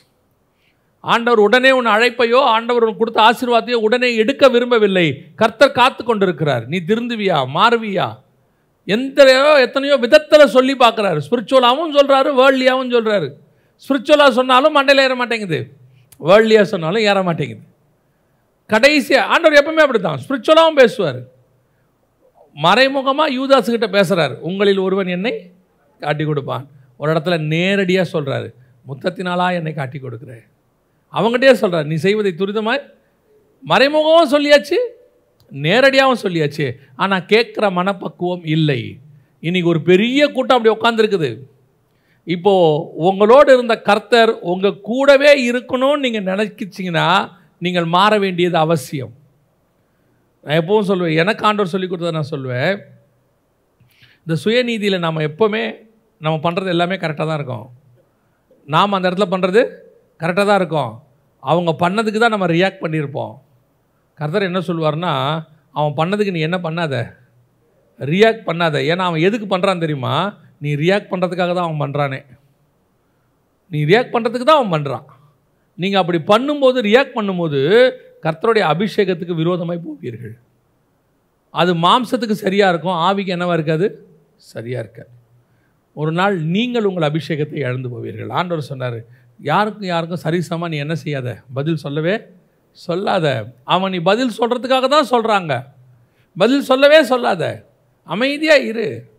ஆண்டவர் உடனே உன் அழைப்பையோ ஆண்டவர் உனக்கு கொடுத்த ஆசீர்வாதத்தையோ உடனே எடுக்க விரும்பவில்லை. கர்த்தர் காத்து கொண்டிருக்கிறார். நீ திருந்துவியா? மாறுவியா? எந்த எத்தனையோ விதத்தில் சொல்லி பார்க்குறாரு. ஸ்பிரிச்சுவலாகவும் சொல்கிறாரு வேர்ல்லியாகவும் சொல்கிறாரு ஸ்பிரிச்சுவலாக சொன்னாலும் மண்டையில் ஏற மாட்டேங்குது. வேர்ல்லியாக சொன்னாலும் ஏற மாட்டேங்குது. கடைசியாக ஆண்டவர் எப்பவுமே அப்படி தான் ஸ்பிரிச்சுவலாகவும் பேசுவார் மறைமுகமாக யூதாஸுக்கிட்ட பேசுகிறார் உங்களில் ஒருவன் என்னை காட்டி கொடுப்பான். ஒரு இடத்துல நேரடியாக சொல்கிறாரு முத்தத்தினாலாக என்னை காட்டி கொடுக்குறேன். அவங்ககிட்டயே சொல்கிறார் நீ செய்வதை துரிதமாய். மறைமுகமும் சொல்லியாச்சு நேரடியாகவும் சொல்லியாச்சு. ஆனால் கேட்குற மனப்பக்குவம் இல்லை. இன்னைக்கு ஒரு பெரிய கூட்டம் அப்படி உட்காந்துருக்குது இப்போது உங்களோடு இருந்த கர்த்தர் உங்கள் கூடவே இருக்கணும்னு நீங்கள் நினைக்கிச்சிங்கன்னா நீங்கள் மாற வேண்டியது அவசியம். நான் எப்பவும் சொல்லுவேன் எனக்கு ஆண்டவர் சொல்லி கொடுத்ததை நான் சொல்லுவேன். இந்த சுயநீதியில் நம்ம எப்போவுமே நம்ம பண்ணுறது எல்லாமே கரெக்டாக தான் இருக்கும். நாம் அந்த இடத்துல பண்ணுறது கரெக்டாக தான் இருக்கும். அவங்க பண்ணதுக்கு தான் நம்ம ரியாக்ட் பண்ணியிருப்போம். கர்த்தர் என்ன சொல்லுவார்னா அவன் பண்ணதுக்கு நீ என்ன பண்ணாத? ரியாக்ட் பண்ணாத. ஏன்னா அவன் எதுக்கு பண்ணுறான் தெரியுமா? நீ ரியாக்ட் பண்ணுறதுக்காக தான் அவன் பண்ணுறானே நீ ரியாக்ட் பண்ணுறதுக்கு தான் அவன் பண்ணுறான் நீங்கள் அப்படி பண்ணும்போது ரியாக்ட் பண்ணும்போது கர்த்தருடைய அபிஷேகத்துக்கு விரோதமாய் போவீர்கள். அது மாம்சத்துக்கு சரியாக இருக்கும். ஆவிக்கு என்னவாக இருக்காது? சரியாக இருக்காது. ஒரு நாள் நீங்கள் உங்கள் அபிஷேகத்தை இழந்து போவீர்கள். ஆண்டவர் சொன்னார் யாருக்கும் யாருக்கும் சரிசமாக நீ என்ன செய்யாத? பதில் சொல்லவே சொல்லாத. அவன் நீ பதில் சொல்கிறதுக்காக தான் சொல்கிறாங்க பதில் சொல்லவே சொல்லாத. அமைதியாக இரு.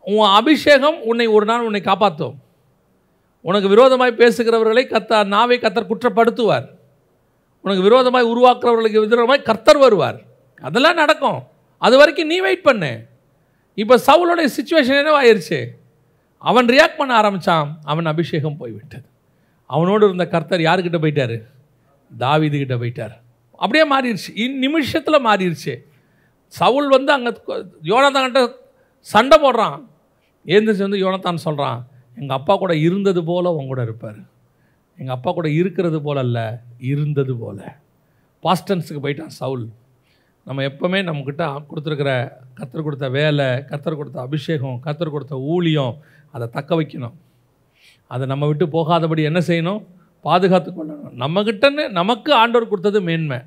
உன் அபிஷேகம் உன்னை ஒரு நாள் உன்னை காப்பாற்றும் உனக்கு விரோதமாய் பேசுகிறவர்களை கத்தார் நாவை கத்தர் குற்றப்படுத்துவார். உனக்கு விரோதமாய் உருவாக்குறவர்களுக்கு விரோதமாய் கர்த்தர் வருவார். அதெல்லாம் நடக்கும். அது வரைக்கும் நீ வெயிட் பண்ணு. இப்போ சவுலோடைய சுச்சுவேஷன் என்னவாயிருச்சு? அவன் ரியாக்ட் பண்ண ஆரம்பித்தான் அவன் அபிஷேகம் போய்விட்டது. அவனோடு இருந்த கர்த்தர் யாருக்கிட்ட போயிட்டார்? தாவிதுகிட்ட போயிட்டார். அப்படியே மாறிடுச்சு. இந்நிமிஷத்தில் மாறிடுச்சு. சவுல் வந்து அங்கே யோனத்தான்கிட்ட சண்டை போடுறான். ஏந்திரிச்சு வந்து யோனத்தான் சொல்கிறான் எங்கள் அப்பா கூட இருந்தது போல் உன் கூட இருப்பார். எங்கள் அப்பா கூட இருக்கிறது போல அல்ல இருந்தது போல. பாஸ்டன்ஸுக்கு போயிட்டான் சவுல். நம்ம எப்போவுமே நம்மக்கிட்ட கொடுத்துருக்கிற கத்தர் கொடுத்த வேலை கத்தர் கொடுத்த அபிஷேகம் கத்தர் கொடுத்த ஊழியம் அதை தக்க வைக்கணும். அதை நம்ம விட்டு போகாதபடி என்ன செய்யணும்? பாதுகாத்து கொள்ளணும். நம்மக்கிட்டன்னு நமக்கு ஆண்டவர் கொடுத்தது மேன்மை.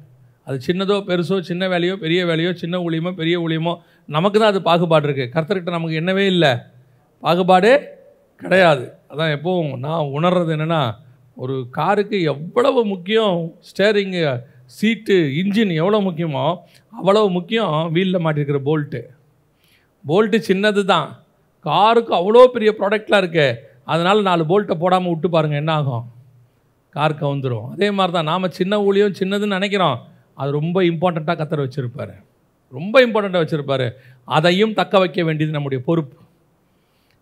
அது சின்னதோ பெருசோ சின்ன வேலையோ பெரிய வேலையோ சின்ன ஊழியமோ பெரிய ஊழியமோ நமக்கு தான் அது பாகுபாடு இருக்குது கர்த்தர்கிட்ட நமக்கு என்னவே இல்லை. பாகுபாடே கிடையாது. அதான் எப்போவும் நான் உணர்றது என்னென்னா ஒரு காருக்கு எவ்வளவு முக்கியம் ஸ்டேரிங்கு சீட்டு இன்ஜின் எவ்வளோ முக்கியமோ அவ்வளவு முக்கியம் வீலில் மாட்டிருக்கிற போல்ட்டு. போல்ட்டு சின்னது தான் காருக்கு அவ்வளோ பெரிய ப்ராடக்ட்லாம் இருக்கு. அதனால் நாலு போல்ட்டை போடாமல் விட்டு பாருங்கள் என்ன ஆகும்? கார் கவுந்துரும். அதே மாதிரி தான் நாம் சின்ன ஊழியம் சின்னதுன்னு நினைக்கிறோம். அது ரொம்ப இம்பார்ட்டண்ட்டாக கத்தர் வச்சுருப்பார். ரொம்ப இம்பார்ட்டண்ட்டாக வச்சுருப்பார். அதையும் தக்க வைக்க வேண்டியது நம்முடைய பொறுப்பு.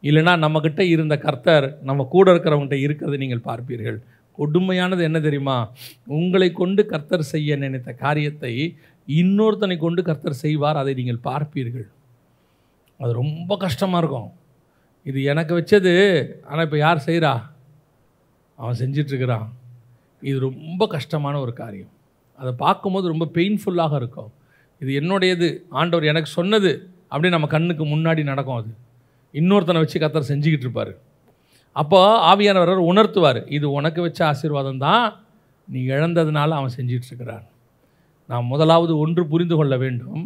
இல்லைனா நம்மக்கிட்ட இருந்த கர்த்தர் நம்ம கூட இருக்கிறவங்ககிட்ட இருக்கிறத நீங்கள் பார்ப்பீர்கள். கொடுமையானது என்ன தெரியுமா? உங்களை கொண்டு கர்த்தர் செய்ய நினைத்த காரியத்தை இன்னொருத்தனை கொண்டு கர்த்தர் செய்வார் அதை நீங்கள் பார்ப்பீர்கள். அது ரொம்ப கஷ்டமாக இருக்கும். இது எனக்கு வச்சது ஆனால் இப்போ யார் செய்கிறா அவன் செஞ்சிட்ருக்கிறான். இது ரொம்ப கஷ்டமான ஒரு காரியம். அதை பார்க்கும்போது ரொம்ப பெயின்ஃபுல்லாக இருக்கும். இது என்னுடையது ஆண்டவர் எனக்கு சொன்னது அப்படியே நம்ம கண்ணுக்கு முன்னாடி நடக்கும் அது. இன்னொருத்தனை வச்சு கத்தர் செஞ்சுக்கிட்டு இருப்பார் அப்போ ஆவியானவர் உணர்த்துவார். இது உனக்கு வச்ச ஆசீர்வாதம் தான் நீ இழந்ததுனால அவன் செஞ்சிட்ருக்கிறான். நான் நாம் முதலாவது ஒன்று புரிந்து கொள்ள வேண்டும்.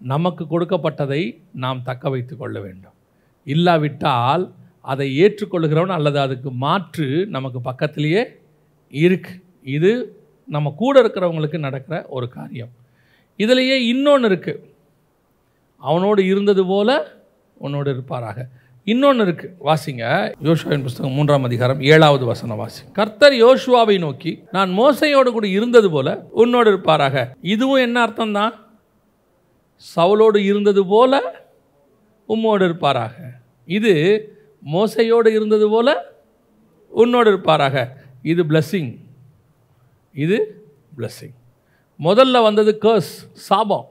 நமக்கு கொடுக்கப்பட்டதை நாம் தக்க வைத்து கொள்ள வேண்டும். இல்லாவிட்டால் அதை ஏற்றுக்கொள்கிறவன் அல்லது அதுக்கு மாற்று நமக்கு பக்கத்திலேயே இருக்கு. இது நம்ம கூட இருக்கிறவங்களுக்கு நடக்கிற ஒரு காரியம். இதிலேயே இன்னொன்று இருக்குது அவனோடு இருந்தது போல உன்னோடு இருப்பாராக. இன்னொன்று இருக்குது வாசிங்க. யோசுவாவின் புஸ்தகம் மூன்றாம் அதிகாரம் ஏழாவது வசனம் வாசி கர்த்தர் யோசுவாவை நோக்கி நான் மோசையோடு கூட இருந்தது போல உன்னோடு இருப்பாராக. இதுவும் என்ன அர்த்தம் தான் சவுலோடு இருந்தது போல உம்மோடு இருப்பாராக. இது மோசையோடு இருந்தது போல உன்னோடு இருப்பாராக. இது பிளஸ்ஸிங் இது பிளஸ்ஸிங் முதல்ல வந்தது கர்ஸ் சாபம்.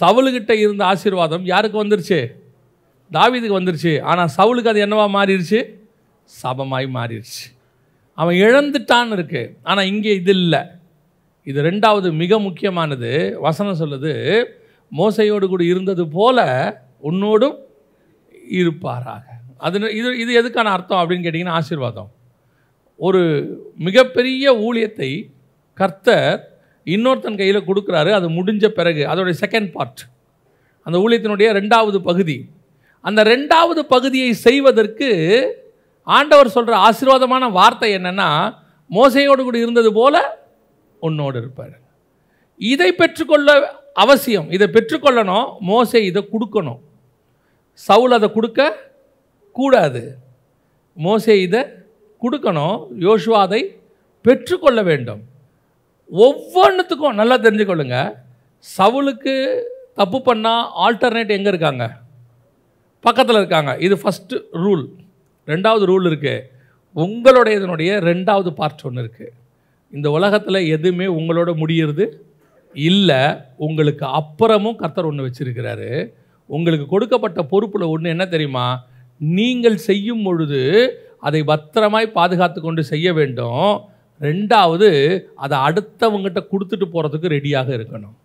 சவுலுக்கிட்ட இருந்த ஆசீர்வாதம் யாருக்கு வந்துருச்சு? தாவிதுக்கு வந்துருச்சு. ஆனால் சவுலுக்கு அது என்னவா மாறிடுச்சு சாபமாய் மாறிடுச்சு அவன் இழந்துட்டான்னு இருக்கு. ஆனால் இங்கே இது இல்லை. இது ரெண்டாவது மிக முக்கியமானது. வசனம் சொல்லுது மோசையோடு கூட இருந்தது போல உன்னோடும் இருப்பாராக. அது இது இது எதுக்கான அர்த்தம் அப்படின்னு கேட்டிங்கன்னா ஆசீர்வாதம். ஒரு மிகப்பெரிய ஊழியத்தை கர்த்தர் இன்னொருத்தன் கையில் கொடுக்குறாரு அது முடிஞ்ச பிறகு அதோடைய செகண்ட் பார்ட் அந்த ஊழியத்தினுடைய ரெண்டாவது பகுதி. அந்த ரெண்டாவது பகுதியை செய்வதற்கு ஆண்டவர் சொல்கிற ஆசீர்வாதமான வார்த்தை என்னென்னா மோசையோடு கூட இருந்தது போல உன்னோடு இருப்பார். இதை பெற்றுக்கொள்ள அவசியம். இதை பெற்றுக்கொள்ளணும். மோசை இதை கொடுக்கணும். சவுல் அதை கொடுக்க கூடாது. மோசே இதை கொடுக்கணும். யோசுவா அதை பெற்றுக்கொள்ள வேண்டும். ஒவ்வொன்றுத்துக்கும் நல்லா தெரிஞ்சுக்கொள்ளுங்க. சவுலுக்கு தப்பு பண்ணால் ஆல்டர்னேட் எங்கே இருக்காங்க? பக்கத்தில் இருக்காங்க. இது ஃபஸ்ட்டு ரூல் ரெண்டாவது ரூல் இருக்குது உங்களுடையதனுடைய ரெண்டாவது பார்ட் ஒன்று இருக்குது இந்த உலகத்தில் எதுவுமே உங்களோட முடியிறது இல்லை உங்களுக்கு அப்புறமும் கர்த்தர் ஒன்று வச்சிருக்கிறாரு. உங்களுக்கு கொடுக்கப்பட்ட பொறுப்பில் ஒன்று என்ன தெரியுமா? நீங்கள் செய்யும் பொழுது அதை பத்திரமாய் பாதுகாத்து கொண்டு செய்ய வேண்டும். ரெண்டாவது அதை அடுத்தவங்ககிட்ட கொடுத்துட்டு போகிறதுக்கு ரெடியாக இருக்கணும்.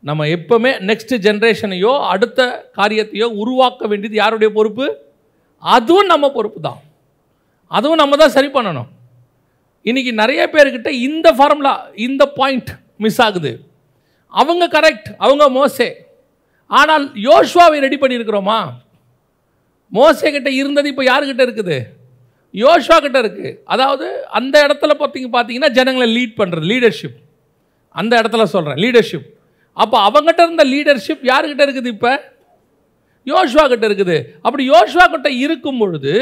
நம்ம எப்பவுமே நெக்ஸ்ட் ஜென்ரேஷனையோ அடுத்த காரியத்தையோ உருவாக்க வேண்டியது யாருடைய பொறுப்பு? அதுவும் நம்ம பொறுப்பு தான். அதுவும் நம்ம தான் சரி பண்ணணும். இன்னைக்கு நிறைய பேர்கிட்ட இந்த ஃபார்முலா இந்த பாயிண்ட் மிஸ் ஆகுது. அவங்க கரெக்ட் அவங்க மோசே. ஆனால் யோஷுவாவை ரெடி பண்ணியிருக்கிறோமா? மோசே கிட்ட இருந்தது இப்போ யாருக்கிட்ட இருக்குது? யோஷுவா கிட்ட இருக்குது அதாவது அந்த இடத்துல பார்த்தீங்க பார்த்தீங்கன்னா ஜனங்களை லீட் பண்ணுறது லீடர்ஷிப் அந்த இடத்துல சொல்கிறேன் லீடர்ஷிப் அப்போ அவங்ககிட்ட இருந்த லீடர்ஷிப் யாருக்கிட்ட இருக்குது இப்போ? யோஷுவா கிட்ட இருக்குது. அப்படி யோஷுவா கிட்ட இருக்கும் பொழுது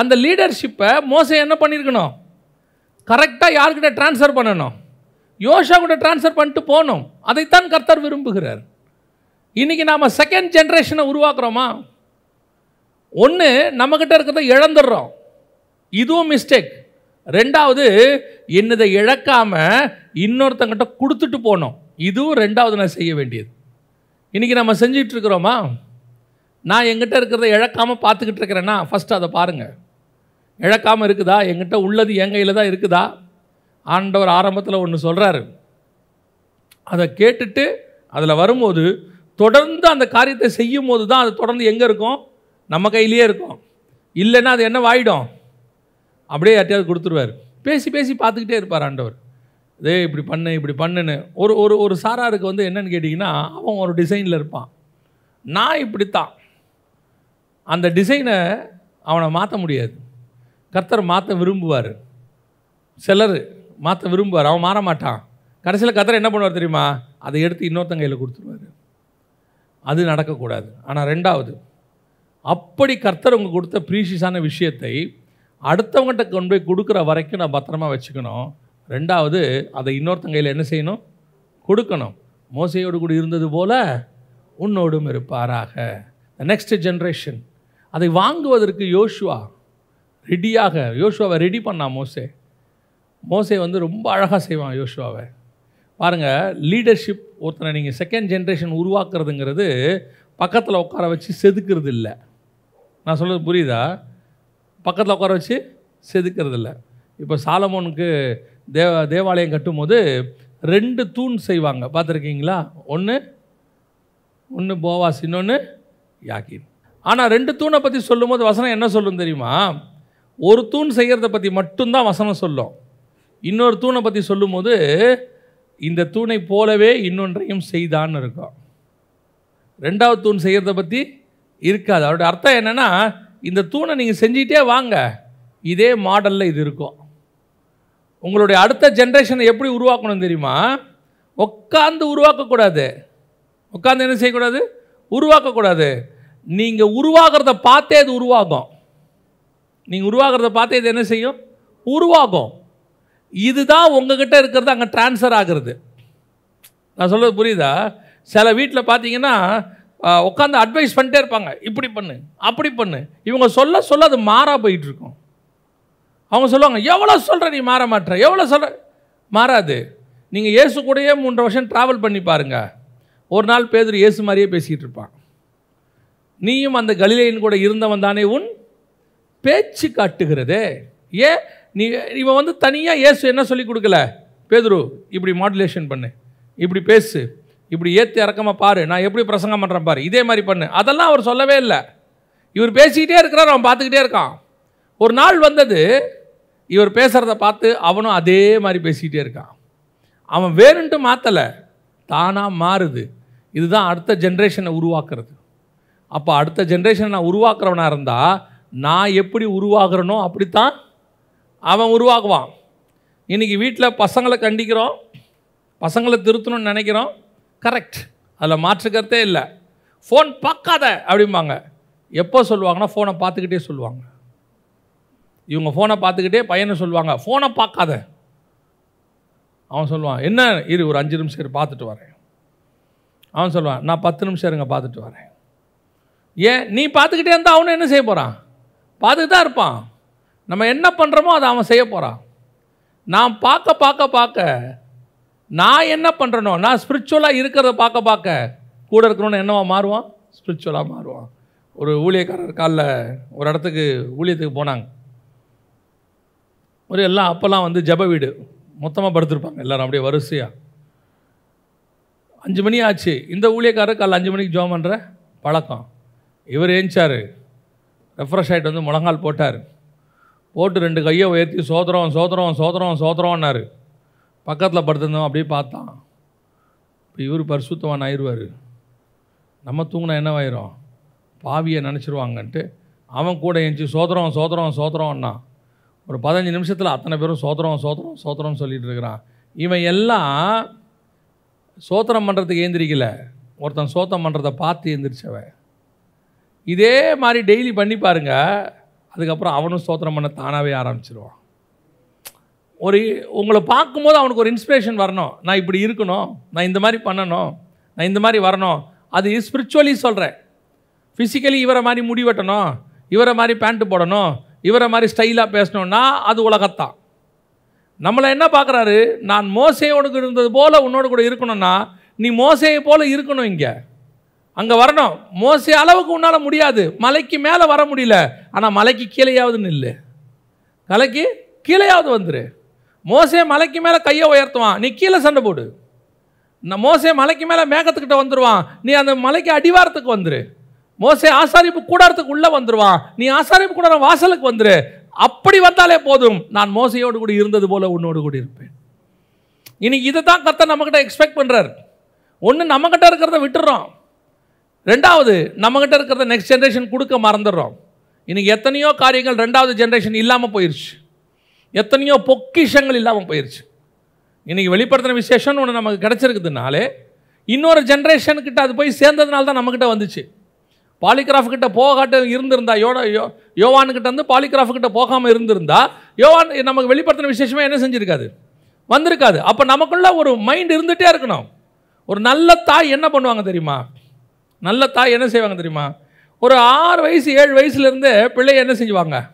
அந்த லீடர்ஷிப்பை மோசை என்ன பண்ணியிருக்கணும்? கரெக்டாக யார்கிட்ட ட்ரான்ஸ்ஃபர் பண்ணணும்? யோஷா கூட ட்ரான்ஸ்ஃபர் பண்ணிட்டு போகணும் அதைத்தான் கர்த்தர் விரும்புகிறார். இன்றைக்கி நாம் செகண்ட் ஜென்ரேஷனை உருவாக்குறோமா? ஒன்று நம்மக்கிட்ட இருக்கிறத இழந்துடுறோம். இதுவும் மிஸ்டேக் ரெண்டாவது என்னதை இழக்காமல் இன்னொருத்தங்கிட்ட கொடுத்துட்டு போனோம். இதுவும் ரெண்டாவது நான் செய்ய வேண்டியது. இன்றைக்கி நம்ம செஞ்சிட்ருக்குறோமா நான் எங்கிட்ட இருக்கிறத இழக்காமல் பார்த்துக்கிட்டு இருக்கிறேன்னா ஃபஸ்ட்டு அதை பாருங்கள் இழக்காமல் இருக்குதா? எங்கிட்ட உள்ளது என் கையில் தான் இருக்குதா? ஆண்டவர் ஆரம்பத்தில் ஒன்று சொல்கிறாரு அதை கேட்டுட்டு அதில் வரும்போது தொடர்ந்து அந்த காரியத்தை செய்யும் போது தான் அது தொடர்ந்து எங்கே இருக்கும்? நம்ம கையிலேயே இருக்கும். இல்லைன்னா அது என்ன வாயிடும்? அப்படியே யார்ட்டையாவது கொடுத்துருவார். பேசி பேசி பார்த்துக்கிட்டே இருப்பார் ஆண்டவர். இதே இப்படி பண்ணு இப்படி பண்ணுன்னு. ஒரு ஒரு ஒரு சாராருக்கு வந்து என்னன்னு கேட்டிங்கன்னா அவன் ஒரு டிசைனில் இருப்பான். நான் இப்படித்தான். அந்த டிசைனை அவனை மாற்ற முடியாது. கர்த்தர் மாற்ற விரும்புவார். சிலர் மாற்ற விரும்புவார். அவன் மாற மாட்டான். கடைசியில் கர்த்தர் என்ன பண்ணுவார் தெரியுமா? அதை எடுத்து இன்னொருத்தங்க கையில் கொடுத்துருவார். அது நடக்கக்கூடாது. ஆனால் ரெண்டாவது அப்படி கர்த்தர் உங்களுக்கு கொடுத்த ப்ரீஷியஸான விஷயத்தை அடுத்தவங்ககிட்ட கொண்டு போய் கொடுக்குற வரைக்கும் நான் பத்திரமா வச்சுக்கணும். ரெண்டாவது அதை இன்னொருத்தன் கையில் என்ன செய்யணும்? கொடுக்கணும். மோசையோடு கூட இருந்தது போல உன்னோடும் இருப்பாராக. நெக்ஸ்ட் ஜென்ரேஷன் அதை வாங்குவதற்கு யோசுவா ரெடியாக யோசுவாவை ரெடி பண்ணான் மோசே. மோசே வந்து ரொம்ப அழகாக செய்வான் யோசுவாவை. பாருங்கள் லீடர்ஷிப் ஒருத்தனை நீங்கள் செகண்ட் ஜென்ரேஷன் உருவாக்குறதுங்கிறது பக்கத்தில் உட்கார வச்சு செதுக்கிறது இல்லை நான் சொல்கிறது புரியுதா? பக்கத்தில் உட்கார வச்சு செதுக்கிறது இல்லை இப்போ சாலமோனுக்கு தேவ தேவாலயம் கட்டும்போது ரெண்டு தூண் செய்வாங்க. பார்த்துருக்கீங்களா? ஒன்று ஒன்று போவாஸ் இன்னொன்று யாக்கின். ஆனால் ரெண்டு தூணை பற்றி சொல்லும்போது வசனம் என்ன சொல்லும் தெரியுமா? ஒரு தூண் செய்கிறத பற்றி மட்டும்தான் வசனம் சொல்லும். இன்னொரு தூணை பற்றி சொல்லும்போது இந்த தூணை போலவே இன்னொன்றையும் செய்தான்னு இருக்கும். ரெண்டாவது தூண் செய்கிறத பற்றி இருக்காது. அவருடைய அர்த்தம் என்னென்னா இந்த தூணை நீங்கள் செஞ்சிட்டே வாங்க. இதே மாடலில் இது இருக்கும். உங்களுடைய அடுத்த ஜென்ரேஷனை எப்படி உருவாக்கணும் தெரியுமா? உட்காந்து உருவாக்கக்கூடாது. உட்காந்து என்ன செய்யக்கூடாது? உருவாக்கக்கூடாது. நீங்கள் உருவாகிறத பார்த்தே அது உருவாகும். நீங்கள் உருவாகிறத பார்த்தே இது என்ன செய்யும்? உருவாகும். இதுதான் உங்ககிட்ட இருக்கிறது அங்கே ட்ரான்ஸ்ஃபர் ஆகுறது. நான் சொல்கிறது புரியுதா? சில வீட்டில் பார்த்தீங்கன்னா உட்காந்து அட்வைஸ் பண்ணிட்டே இருப்பாங்க. இப்படி பண்ணு அப்படி பண்ணு. இவங்க சொல்ல சொல்ல அது மாறா போயிட்டு இருக்கும் அவங்க சொல்லுவாங்க எவ்வளோ சொல்கிற நீ மாற மாட்ற? எவ்வளோ சொல்கிற மாறாது. நீங்கள் இயேசு கூடயே மூன்று வருஷம் ட்ராவல் பண்ணி பாருங்க. ஒரு நாள் பேதர் இயேசு மாதிரியே பேசிக்கிட்டு இருப்பான். நீயும் அந்த கலிலேயன் கூட இருந்தவன் தானே உன் பேச்சு காட்டுகிறதே. ஏன்? நீ இவன் வந்து தனியாக இயேசு என்ன சொல்லி கொடுக்கல? பேதுரு இப்படி மாடுலேஷன் பண்ணு. இப்படி பேசு. இப்படி ஏற்றி இறக்கமாக பாரு. நான் எப்படி பிரசங்கம் பண்ணுறேன் பாரு. இதே மாதிரி பண்ணு. அதெல்லாம் அவர் சொல்லவே இல்லை. இவர் பேசிக்கிட்டே இருக்கிறார் அவன் பார்த்துக்கிட்டே இருக்கான். ஒரு நாள் வந்தது இவர் பேசுகிறத பார்த்து அவனும் அதே மாதிரி பேசிக்கிட்டே இருக்கான். அவன் வேணுன்ட்டு மாற்றலை தானாக மாறுது. இதுதான் அடுத்த ஜென்ரேஷனை உருவாக்குறது. அப்போ அடுத்த ஜென்ரேஷனை நான் உருவாக்குறவனாக இருந்தால் நான் எப்படி உருவாகிறனோ அப்படித்தான் அவன் உருவாக்குவான். இன்றைக்கி வீட்டில் பசங்களை கண்டிக்கிறோம் பசங்களை திருத்தணும்னு நினைக்கிறோம் கரெக்ட் அதில் மாற்றுக்கிறதே இல்லை. ஃபோன் பார்க்காத அப்படிம்பாங்க. எப்போ சொல்லுவாங்கன்னா ஃபோனை பார்த்துக்கிட்டே சொல்லுவாங்க. இவங்க ஃபோனை பார்த்துக்கிட்டே பையனை சொல்லுவாங்க. ஃபோனை பார்க்காத. அவன் சொல்லுவான் என்ன? இரு ஒரு அஞ்சு நிமிஷம் இரு பார்த்துட்டு வரேன். அவன் சொல்லுவான் நான் பத்து நிமிஷம் இருங்க பார்த்துட்டு வரேன். ஏன்? நீ பார்த்துக்கிட்டே இருந்தால் அவனும் என்ன செய்ய போகிறான் பார்த்துட்டு தான் இருப்பான். நம்ம என்ன பண்ணுறோமோ அதை அவன் செய்ய போகிறான் நான் பார்க்க பார்க்க பார்க்க நான் என்ன பண்ணுறனோ நான் ஸ்பிரிச்சுவலாக இருக்கிறத பார்க்க பார்க்க கூட இருக்கணும்னு என்னவா மாறுவான்? ஸ்பிரிச்சுவலாக மாறுவான். ஒரு ஊழியக்காரர் காலில் ஒரு இடத்துக்கு ஊழியத்துக்கு போனாங்க. ஒரு எல்லாம் அப்போல்லாம் வந்து ஜப வீடு. மொத்தமாக படுத்திருப்பாங்க எல்லோரும் அப்படியே வரிசையாக அஞ்சு மணி ஆச்சு. இந்த ஊழியக்காரர் காலைல அஞ்சு மணிக்கு ஜோம் பண்ணுற பழக்கம். இவர் ஏஞ்சார். ரெஃப்ரெஷ் ஆகிட்டு வந்து முழங்கால் போட்டார். போட்டு ரெண்டு கையை உயர்த்தி சோதரம் சோதரம் சோதரம் சோதரம்னாரு. பக்கத்தில் படுத்திருந்தோம் அப்படியே பார்த்தான். இப்போ இவர் பரிசுத்தவான் ஆயிடுவார் நம்ம தூங்கினா என்னவாயிரும் பாவியை நினச்சிருவாங்கன்ட்டு அவன் கூட எஞ்சி சோதரம் சோதரம் சோதரம்னா ஒரு பதினஞ்சு நிமிஷத்தில் அத்தனை பேரும் சோதரம் சோதரம் சோதரம்னு சொல்லிகிட்டு இருக்கிறான். இவன் எல்லாம் சோத்திரம் பண்ணுறதுக்கு ஏந்திரிக்கல. ஒருத்தன் சோத்தம் பண்ணுறத பார்த்து எந்திரிச்சவன் இதே மாதிரி டெய்லி பண்ணி பாருங்கள் அதுக்கப்புறம் அவனும் ஸ்தோத்திரம் பண்ண தானாகவே ஆரம்பிச்சிருவான். ஒரு உங்களை பார்க்கும்போது அவனுக்கு ஒரு இன்ஸ்பிரேஷன் வரணும். நான் இப்படி இருக்கணும். நான் இந்த மாதிரி பண்ணணும். நான் இந்த மாதிரி வரணும். அது ஸ்பிரிச்சுவலி சொல்கிறேன் ஃபிசிக்கலி இவரை மாதிரி முடி வெட்டணும். இவரை மாதிரி பேண்ட்டு போடணும். இவரை மாதிரி ஸ்டைலாக பேசணும்னா அது உலகத்தான். நம்மளை என்ன பார்க்குறாரு? நான் மோசையோடு இருந்தது போல் உன்னோடு கூட இருக்கணும்னா நீ மோசையை போல் இருக்கணும் இங்கே. அங்கே வரணும். மோசை அளவுக்கு உன்னால் முடியாது. மலைக்கு மேலே வர முடியல. ஆனால் மலைக்கு கீழேயாவது நில்லு. கலைக்கு கீழேயாவது வந்துரு. மோசே மலைக்கு மேலே கையை உயர்த்துவான். நீ கீழே சண்டை போடு. நான் மோசே மலைக்கு மேலே மேகத்துக்கிட்ட வந்துடுவான் நீ அந்த மலைக்கு அடிவாரத்துக்கு வந்துரு. மோசே ஆசாரிப்பு கூடாரத்துக்கு உள்ளே வந்துடுவான் நீ ஆசாரிப்பு கூடாரம் வாசலுக்கு வந்துரு. அப்படி வந்தாலே போதும். நான் மோசையோடு கூட இருந்தது போல் உன்னோடு கூட இருப்பேன். இன்னைக்கு இதை தான் கத்தை நம்மக்கிட்ட எக்ஸ்பெக்ட் பண்ணுறார் ஒன்று நம்மக்கிட்ட இருக்கிறத விட்டுறோம். ரெண்டாவது நம்மக்கிட்ட இருக்கிறத நெக்ஸ்ட் ஜென்ரேஷன் கொடுக்க மறந்துடுறோம். இன்றைக்கி எத்தனையோ காரியங்கள் ரெண்டாவது ஜென்ரேஷன் இல்லாமல் போயிடுச்சு எத்தனையோ பொக்கிஷங்கள் இல்லாமல் போயிடுச்சு இன்றைக்கி வெளிப்படுத்தின விசேஷம்னு ஒன்று நமக்கு கிடச்சிருக்குதுனாலே இன்னொரு ஜென்ரேஷனுக்கிட்ட அது போய் சேர்ந்ததுனால தான் நம்மக்கிட்ட வந்துச்சு. பாலிகிராஃப் கிட்ட போகாட்ட இருந்திருந்தா யோட யோ யோவானுக்கிட்ட வந்து பாலிகிராஃப் கிட்ட போகாமல் இருந்திருந்தா யோவான் நமக்கு வெளிப்படுத்தின விசேஷமே என்ன செஞ்சுருக்காது? வந்திருக்காது. அப்போ நமக்குள்ள ஒரு மைண்ட் இருந்துகிட்டே இருக்கணும். ஒரு நல்ல தாய் என்ன பண்ணுவாங்க தெரியுமா? நல்ல தாய் என்ன செய்வாங்க தெரியுமா? ஒரு ஆறு வயசு ஏழு வயசுலேருந்து பிள்ளைய என்ன செஞ்சுவாங்க?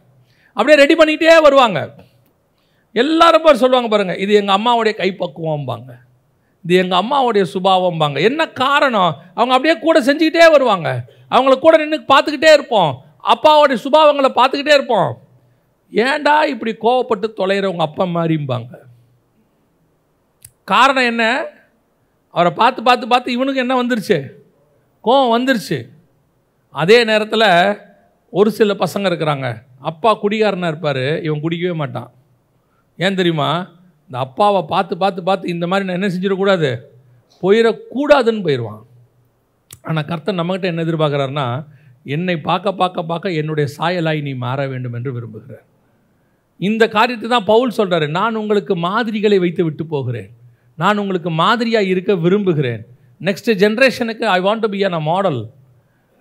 அப்படியே ரெடி பண்ணிக்கிட்டே வருவாங்க. எல்லாரும் பேர் சொல்லுவாங்க பாருங்கள் இது எங்கள் அம்மாவுடைய கைப்பக்குவம்பாங்க. இது எங்கள் அம்மாவுடைய சுபாவம்பாங்க. என்ன காரணம்? அவங்க அப்படியே கூட செஞ்சுக்கிட்டே வருவாங்க. அவங்கள கூட நின்று பார்த்துக்கிட்டே இருப்போம். அப்பாவுடைய சுபாவங்களை பார்த்துக்கிட்டே இருப்போம். ஏன்டா இப்படி கோவப்பட்டு தொலைகிறவங்க அப்பா மாதிரிம்பாங்க காரணம் என்ன? அவரை பார்த்து பார்த்து பார்த்து இவனுக்கு என்ன வந்துருச்சு? கோவம் வந்துருச்சு. அதே நேரத்தில் ஒரு சில பசங்க இருக்கிறாங்க. அப்பா குடிகாரனாக இருப்பார் இவன் குடிக்கவே மாட்டான். ஏன் தெரியுமா? இந்த அப்பாவை பார்த்து பார்த்து பார்த்து இந்த மாதிரி நான் என்ன செஞ்சிடக்கூடாது? போயிடக்கூடாதுன்னு போயிடுவான் ஆனால் கர்த்தன் நம்மகிட்ட என்ன எதிர்பார்க்குறாருன்னா என்னை பார்க்க பார்க்க பார்க்க என்னுடைய சாயலாய் நீ மாற வேண்டும் என்று விரும்புகிறார். இந்த காரியத்தை தான் பவுல் சொல்கிறாரு நான் உங்களுக்கு மாதிரிகளை வைத்து விட்டு போகிறேன். நான் உங்களுக்கு மாதிரியாக இருக்க விரும்புகிறேன். நெக்ஸ்ட் ஜென்ரேஷனுக்கு I want to be a model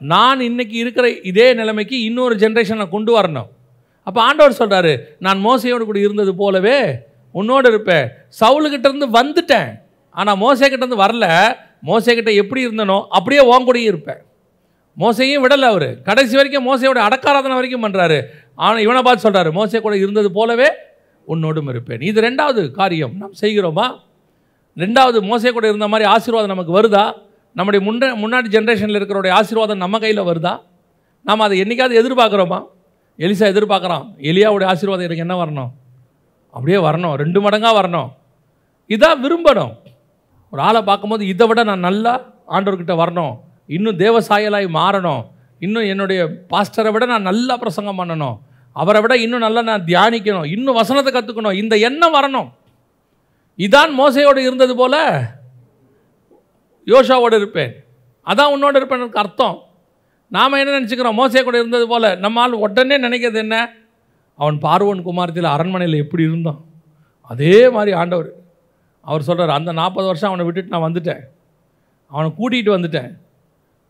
நான் இன்னைக்கு இருக்கிற இதே நிலைமைக்கு இன்னொரு ஜென்ரேஷனை கொண்டு வரணும். அப்போ ஆண்டவர் சொல்கிறாரு நான் மோசையோடு கூட இருந்தது போலவே உன்னோடு இருப்பேன். சவுலுக்கிட்டேருந்து வந்துட்டேன். ஆனால் மோசைக்கிட்டேருந்து வரல. மோசைக்கிட்ட எப்படி இருந்தனோ அப்படியே உன் கூடயும் இருப்பேன். மோசையும் விடலை அவர். கடைசி வரைக்கும் மோசையோட அடக்காராதனை வரைக்கும் பண்ணுறாரு ஆனால் இவனை பார்த்து சொல்கிறாரு மோசை கூட இருந்தது போலவே உன்னோடும் இருப்பேன். இது ரெண்டாவது காரியம். நாம் செய்கிறோமா? ரெண்டாவது மோசை கூட இருந்த மாதிரி ஆசீர்வாதம் நமக்கு வருதா? நம்முடைய முன்ன முன்னாடி ஜென்ரேஷனில் இருக்கிறோடைய ஆசீர்வாதம் நம்ம கையில் வருதா? நாம் அதை என்றைக்காவது எதிர்பார்க்குறோமா? எலிசா எதிர்பார்க்குறான். எலியாவுடைய ஆசீர்வாதம் எனக்கு என்ன வரணும்? அப்படியே வரணும். ரெண்டு மடங்காக வரணும். இதான் விரும்பணும். ஒரு ஆளை பார்க்கும்போது இதை விட நான் நல்லா ஆண்டவர்கிட்ட வரணும். இன்னும் தேவ சாயலாய் மாறணும். இன்னும் என்னுடைய பாஸ்டரை விட நான் நல்லா பிரசங்கம் பண்ணணும். அவரை விட இன்னும் நல்லா நான் தியானிக்கணும். இன்னும் வசனத்தை கற்றுக்கணும் இந்த எண்ணம் வரணும். இதான் மோசையோடு இருந்தது போல யோஷாவோடு இருப்பேன். அதான் உன்னோடு இருப்பேனுக்கு அர்த்தம். நாம் என்ன நினச்சிக்கிறோம்? மோசையை கூட இருந்தது போல். நம்மால் உடனே நினைக்கிறது என்ன? அவன் பார்வன் குமாரத்தில் அரண்மனையில் எப்படி இருந்தான்? அதே மாதிரி ஆண்டவர். அவர் சொல்கிறார் அந்த நாற்பது வருஷம் அவனை விட்டுட்டு நான் வந்துட்டேன். அவனை கூட்டிகிட்டு வந்துட்டேன்.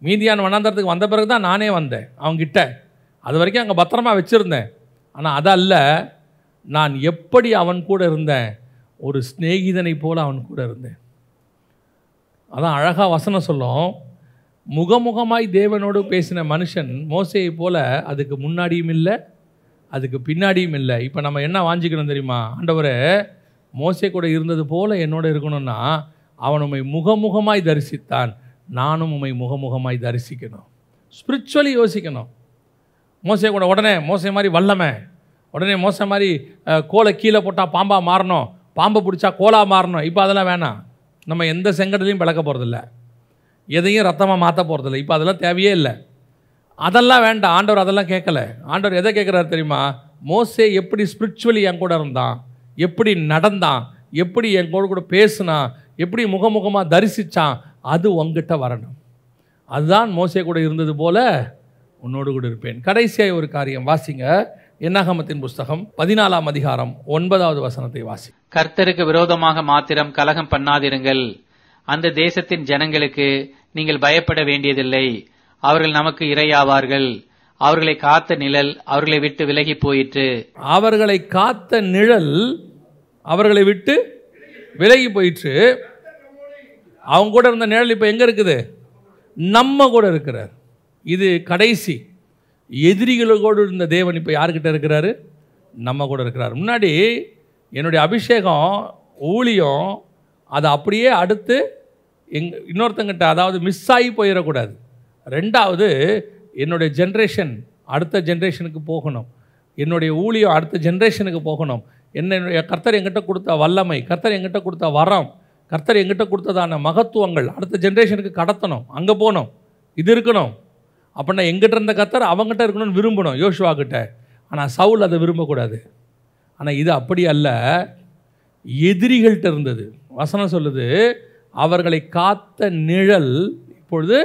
மீதியான வண்ணாந்தரத்துக்கு வந்த பிறகு தான் நானே வந்தேன் அவன்கிட்ட. அது வரைக்கும் அங்கே பத்திரமா வச்சுருந்தேன். ஆனால் அதல்ல நான் எப்படி அவன் கூட இருந்தேன்? ஒரு சிநேகிதனை போல் அவன் கூட இருந்தேன். அதான் அழகாக வசனம் சொல்லும். முகமுகமாய் தேவனோடு பேசின மனுஷன் மோசையை போல் அதுக்கு முன்னாடியும் இல்லை அதுக்கு பின்னாடியும் இல்லை. இப்போ நம்ம என்ன வாஞ்சிக்கணும் தெரியுமா? ஆண்டவரே மோசை கூட இருந்தது போல் என்னோட இருக்கணும்னா அவன் உம்மை முகமுகமாய் தரிசித்தான். நானும் உம்மை முகமுகமாய் தரிசிக்கணும். ஸ்பிரிச்சுவலி யோசிக்கணும். மோசை கூட உடனே மோசை மாதிரி வல்லமை. உடனே மோசை மாதிரி கோலை கீழே போட்டால் பாம்பாக மாறணும். பாம்பை பிடிச்சா கோலா மாறணும். இப்போ அதெல்லாம் வேணாம். நம்ம எந்த செங்கடலையும் பிளக்க போகிறதில்ல எதையும் ரத்தமாக மாற்ற போகிறதில்ல இப்போ அதெல்லாம் தேவையே இல்லை. அதெல்லாம் வேண்டாம். ஆண்டவர் அதெல்லாம் கேட்கல. ஆண்டவர் எதை கேட்குறாரு தெரியுமா? மோசே எப்படி ஸ்பிரிச்சுவலி என் கூட இருந்தான்? எப்படி நடந்தான்? எப்படி என் கூட கூட பேசுனான்? எப்படி முகமுகமாக தரிசித்தான் அது உங்ககிட்ட வரணும். அதுதான் மோசே கூட இருந்தது போல உன்னோடு கூட இருப்பேன். கடைசியாக ஒரு காரியம். வாசிங்க. என்னாகமத்தின் புஸ்தகம் பதினாலாம் அதிகாரம் ஒன்பதாவது வசனத்தை வாசி. கர்த்தருக்கு விரோதமாக மாத்திரம் கலகம் பண்ணாதிருங்கள். அந்த தேசத்தின் ஜனங்களுக்கு நீங்கள் பயப்பட வேண்டியதில்லை. அவர்கள் நமக்கு இரையாவார்கள். அவர்களை காத்த நிழல் அவர்களை விட்டு விலகி போயிற்று. அவர்களை காத்த நிழல் அவர்களை விட்டு விலகி போயிற்று. அவங்க கூட இருந்த நிழல் இப்போ எங்கே இருக்குது? நம்ம கூட இருக்கிறார். இது கடைசி. எதிரிகளோடு இருந்த தேவன் இப்போ யார்கிட்ட இருக்கிறாரு? நம்ம கூட இருக்கிறார். முன்னாடி என்னுடைய அபிஷேகம் ஊழியம் அதை அப்படியே அடுத்து எங் இன்னொருத்தங்கிட்ட அதாவது மிஸ் ஆகி போயிடக்கூடாது. ரெண்டாவது என்னுடைய ஜென்ரேஷன் அடுத்த ஜென்ரேஷனுக்கு போகணும். என்னுடைய ஊழியம் அடுத்த ஜென்ரேஷனுக்கு போகணும். என்னுடைய கர்த்தர் எங்கிட்ட கொடுத்த வல்லமை கர்த்தர் எங்கிட்ட கொடுத்த வரம் கர்த்தர் எங்கிட்ட கொடுத்ததான மகத்துவங்கள் அடுத்த ஜென்ரேஷனுக்கு கடத்தணும் அங்கே போகணும். இது இருக்கணும். அப்படின்னா எங்கிட்ட இருந்த கத்தர் அவங்ககிட்ட இருக்கணும்னு விரும்பணும் யோசுவா கிட்ட ஆனால் சவுல் அதை விரும்பக்கூடாது. ஆனால் இது அப்படி அல்ல. எதிரிகள்கிட்ட இருந்தது. வசனம் சொல்லுது அவர்களை காத்த நிழல் இப்பொழுது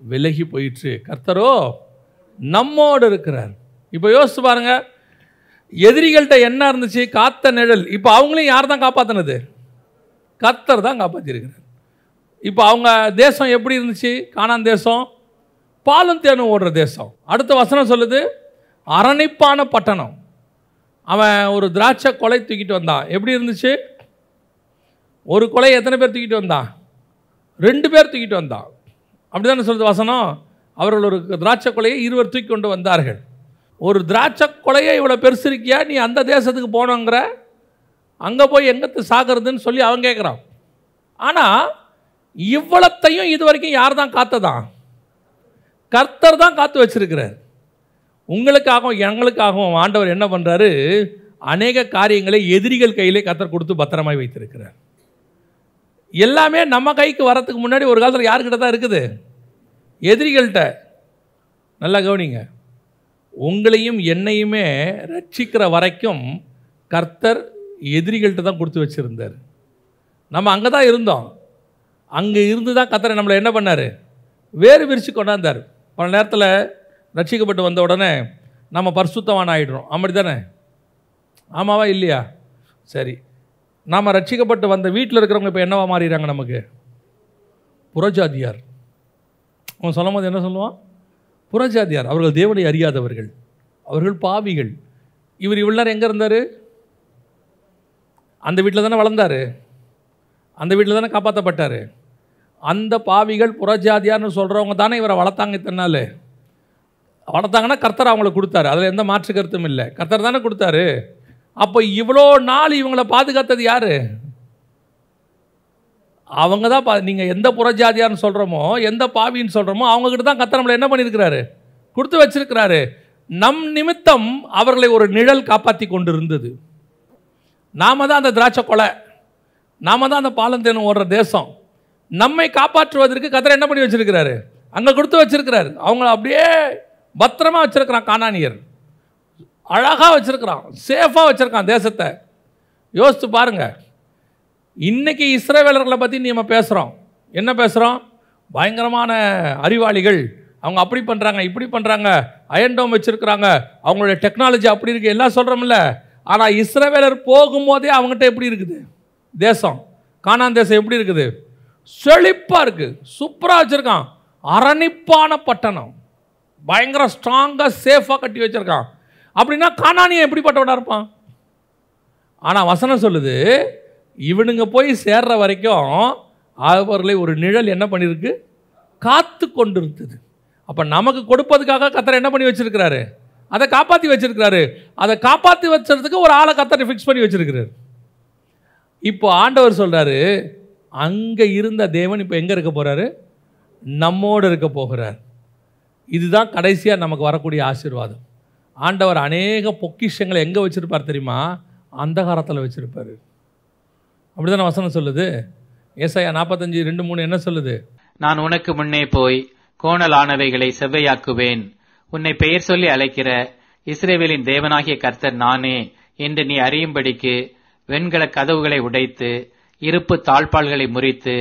விலகி போயிற்று. கர்த்தரோ நம்மோடு இருக்கிறார். இப்போ யோசிச்சு பாருங்க எதிரிகள்கிட்ட என்ன இருந்துச்சு? காத்த நிழல். இப்போ அவங்களையும் யார் தான் காப்பாற்றினது கர்த்தர் தான் காப்பாற்றிருக்கிறார் இப்போ அவங்க தேசம் எப்படி இருந்துச்சு? காணான் தேசம் பாலும் தேனும் ஓடுற தேசம். அடுத்த வசனம் சொல்லுது அரணிப்பான பட்டணம். அவன் ஒரு திராட்சை கொலை தூக்கிட்டு வந்தான். எப்படி இருந்துச்சு? ஒரு கொலை எத்தனை பேர் தூக்கிட்டு வந்தான்? ரெண்டு பேர் தூக்கிட்டு வந்தான். அப்படி தானே சொல்லுது வசனம்? அவர்கள் ஒரு திராட்சை கொலையை இருவர் தூக்கி கொண்டு வந்தார்கள். ஒரு திராட்சை கொலையை இவ்வளோ பெருசு இருக்கியா நீ அந்த தேசத்துக்கு போனோங்கிற? அங்கே போய் எங்கத்து சாகிறதுன்னு சொல்லி அவன் கேட்குறான் ஆனால் இவ்வளத்தையும் இது வரைக்கும் யார் தான் காத்ததான்? கர்த்தர் தான் காத்து வச்சிருக்கிறார். உங்களுக்காகவும் எங்களுக்காகவும் ஆண்டவர் என்ன பண்ணுறாரு அநேக காரியங்களை எதிரிகள் கையிலே கத்தர் கொடுத்து பத்திரமாய் வைத்திருக்கிறார். எல்லாமே நம்ம கைக்கு வரத்துக்கு முன்னாடி ஒரு காலத்தில் யாருக்கிட்ட தான் இருக்குது? எதிரிகள்கிட்ட. நல்லா கவனிங்க. உங்களையும் என்னையுமே ரட்சிக்கிற வரைக்கும் கர்த்தர் எதிரிகள்கிட்ட தான் கொடுத்து வச்சுருந்தார். நம்ம அங்கே தான் இருந்தோம். அங்கே இருந்து தான் கர்த்தரை நம்மளை என்ன பண்ணார்? வேறு விரித்து கொண்டாந்தார். பல நேரத்தில் ரட்சிக்கப்பட்டு வந்த உடனே நம்ம பரிசுத்தவான் ஆகிடுறோம் அப்படி தானே ஆமாவா இல்லையா? சரி. நாம் ரட்சிக்கப்பட்டு வந்த வீட்டில் இருக்கிறவங்க இப்போ என்னவா மாறிடுறாங்க நமக்கு? புறஜாதியார். அவன் சொல்லும் போது என்ன சொல்லுவான்? புறஜாதியார். அவர்கள் தேவனை அறியாதவர்கள். அவர்கள் பாவிகள். இவர் இவ்வளோ நேரம் எங்கே இருந்தார்? அந்த வீட்டில் தானே வளர்ந்தார். அந்த வீட்டில் தானே காப்பாற்றப்பட்டார் அந்த பாவிகள் புறஜாதியார்னு சொல்கிறவங்க தானே இவரை வளர்த்தாங்க இத்தனை நாள்? வளர்த்தாங்கன்னா கர்த்தர் அவங்களுக்கு கொடுத்தாரு. அதில் எந்த மாற்று கருத்தும் இல்லை. கர்த்தர் தானே கொடுத்தாரு. அப்போ இவ்வளோ நாள் இவங்களை பாதுகாத்தது யார்? அவங்க தான் பா நீங்கள் எந்த புறஜாதியார்னு சொல்கிறோமோ எந்த பாவின்னு சொல்கிறோமோ அவங்கக்கிட்ட தான் கத்தர் நம்மளை என்ன பண்ணியிருக்கிறாரு? கொடுத்து வச்சிருக்கிறாரு. நம் நிமித்தம் அவர்களை ஒரு நிழல் காப்பாற்றி கொண்டு இருந்தது நாம தான் அந்த திராட்சை கொலை நாம தான் அந்த பாலந்தேனும் ஓடுற தேசம். நம்மை காப்பாற்றுவதற்கு கதரை என்ன பண்ணி வச்சிருக்கிறாரு? அங்கே கொடுத்து வச்சிருக்கிறாரு. அவங்கள அப்படியே பத்திரமா வச்சுருக்கிறான் காணானியர் அழகாக வச்சுருக்கிறான். சேஃபாக வச்சுருக்கான் தேசத்தை. யோசித்து பாருங்க. இன்றைக்கி இஸ்ரேவேலர்களை பற்றி நம்ம பேசுகிறோம் என்ன பேசுகிறோம் பயங்கரமான அறிவாளிகள். அவங்க அப்படி பண்ணுறாங்க இப்படி பண்ணுறாங்க அயன்டோம் வச்சுருக்குறாங்க. அவங்களுடைய டெக்னாலஜி அப்படி இருக்குது எல்லாம் சொல்கிறோம்ல ஆனால் இஸ்ரேவேலர் போகும்போதே அவங்ககிட்ட எப்படி இருக்குது? தேசம். காணான் தேசம் எப்படி இருக்குது? செழிப்பாக இருக்குது சூப்பராக வச்சுருக்கான். அரணிப்பான பட்டணம். பயங்கர ஸ்ட்ராங்காக சேஃபாக கட்டி வச்சுருக்கான். அப்படின்னா கானானியன் எப்படிப்பட்டவனாக இருப்பான்? ஆனால் வசனம் சொல்லுது இவனுங்க போய் சேர்ற வரைக்கும் அவர்களை ஒரு நிழல் என்ன பண்ணியிருக்கு காத்து கொண்டு இருந்தது அப்போ நமக்கு கொடுப்பதுக்காக கத்தரை என்ன பண்ணி வச்சுருக்கிறாரு? அதை காப்பாற்றி வச்சுருக்கிறாரு. அதை காப்பாற்றி வச்சுறதுக்கு ஒரு ஆளை கத்தரை ஃபிக்ஸ் பண்ணி வச்சிருக்கிறாரு. இப்போ ஆண்டவர் சொல்கிறாரு அங்கே இருந்த தேவன் இப்போ எங்கே இருக்க போகிறாரு நம்மோடு இருக்க போகிறார். இதுதான் கடைசியாக நமக்கு வரக்கூடிய ஆசீர்வாதம். ஆண்டவர் அநேக பொக்கிஷங்களை எங்கே வச்சுருப்பார் தெரியுமா? அந்தகாரத்தில் வச்சுருப்பார். அப்படி தான் வசனம் சொல்லுது. ஏசாயா நாற்பத்தஞ்சு ரெண்டு மூணு என்ன சொல்லுது? நான் உனக்கு முன்னே போய் கோணலானவைகளை செவ்வையாக்குவேன். உன்னை பெயர் சொல்லி அழைக்கிற இஸ்ரேவேலின் தேவனாகிய கர்த்தர் நானே என்று நீ அறியும்படிக்கு வெண்கல கதவுகளை உடைத்து இருப்பு தாழ்பால்களை முறித்து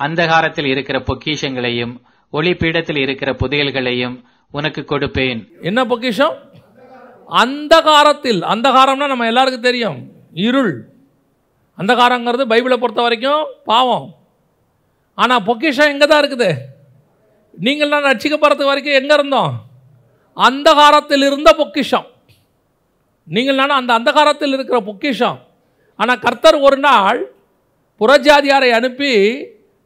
அந்தகாரத்தில் இருக்கிற பொக்கிஷங்களையும் ஒளி பீடத்தில் இருக்கிற புதையல்களையும் உனக்கு கொடுப்பேன். என்ன பொக்கிஷம்? அந்தகாரத்தில். அந்தகாரம்னா நம்ம எல்லாருக்கும் தெரியும். இருள். அந்தகாரங்கிறது பைபிளை பொறுத்த வரைக்கும் பாவம். ஆனால் பொக்கிஷம் எங்கே தான் இருக்குது? நீங்கள் நான் ரட்சிக்கப்படுறது வரைக்கும் எங்கே இருந்தோம்? அந்தகாரத்தில் இருந்த பொக்கிஷம். நீங்கள் நான் அந்த அந்தகாரத்தில் இருக்கிற பொக்கிஷம். ஆனால் கர்த்தர் ஒரு நாள் புறஜாதியாரை அனுப்பி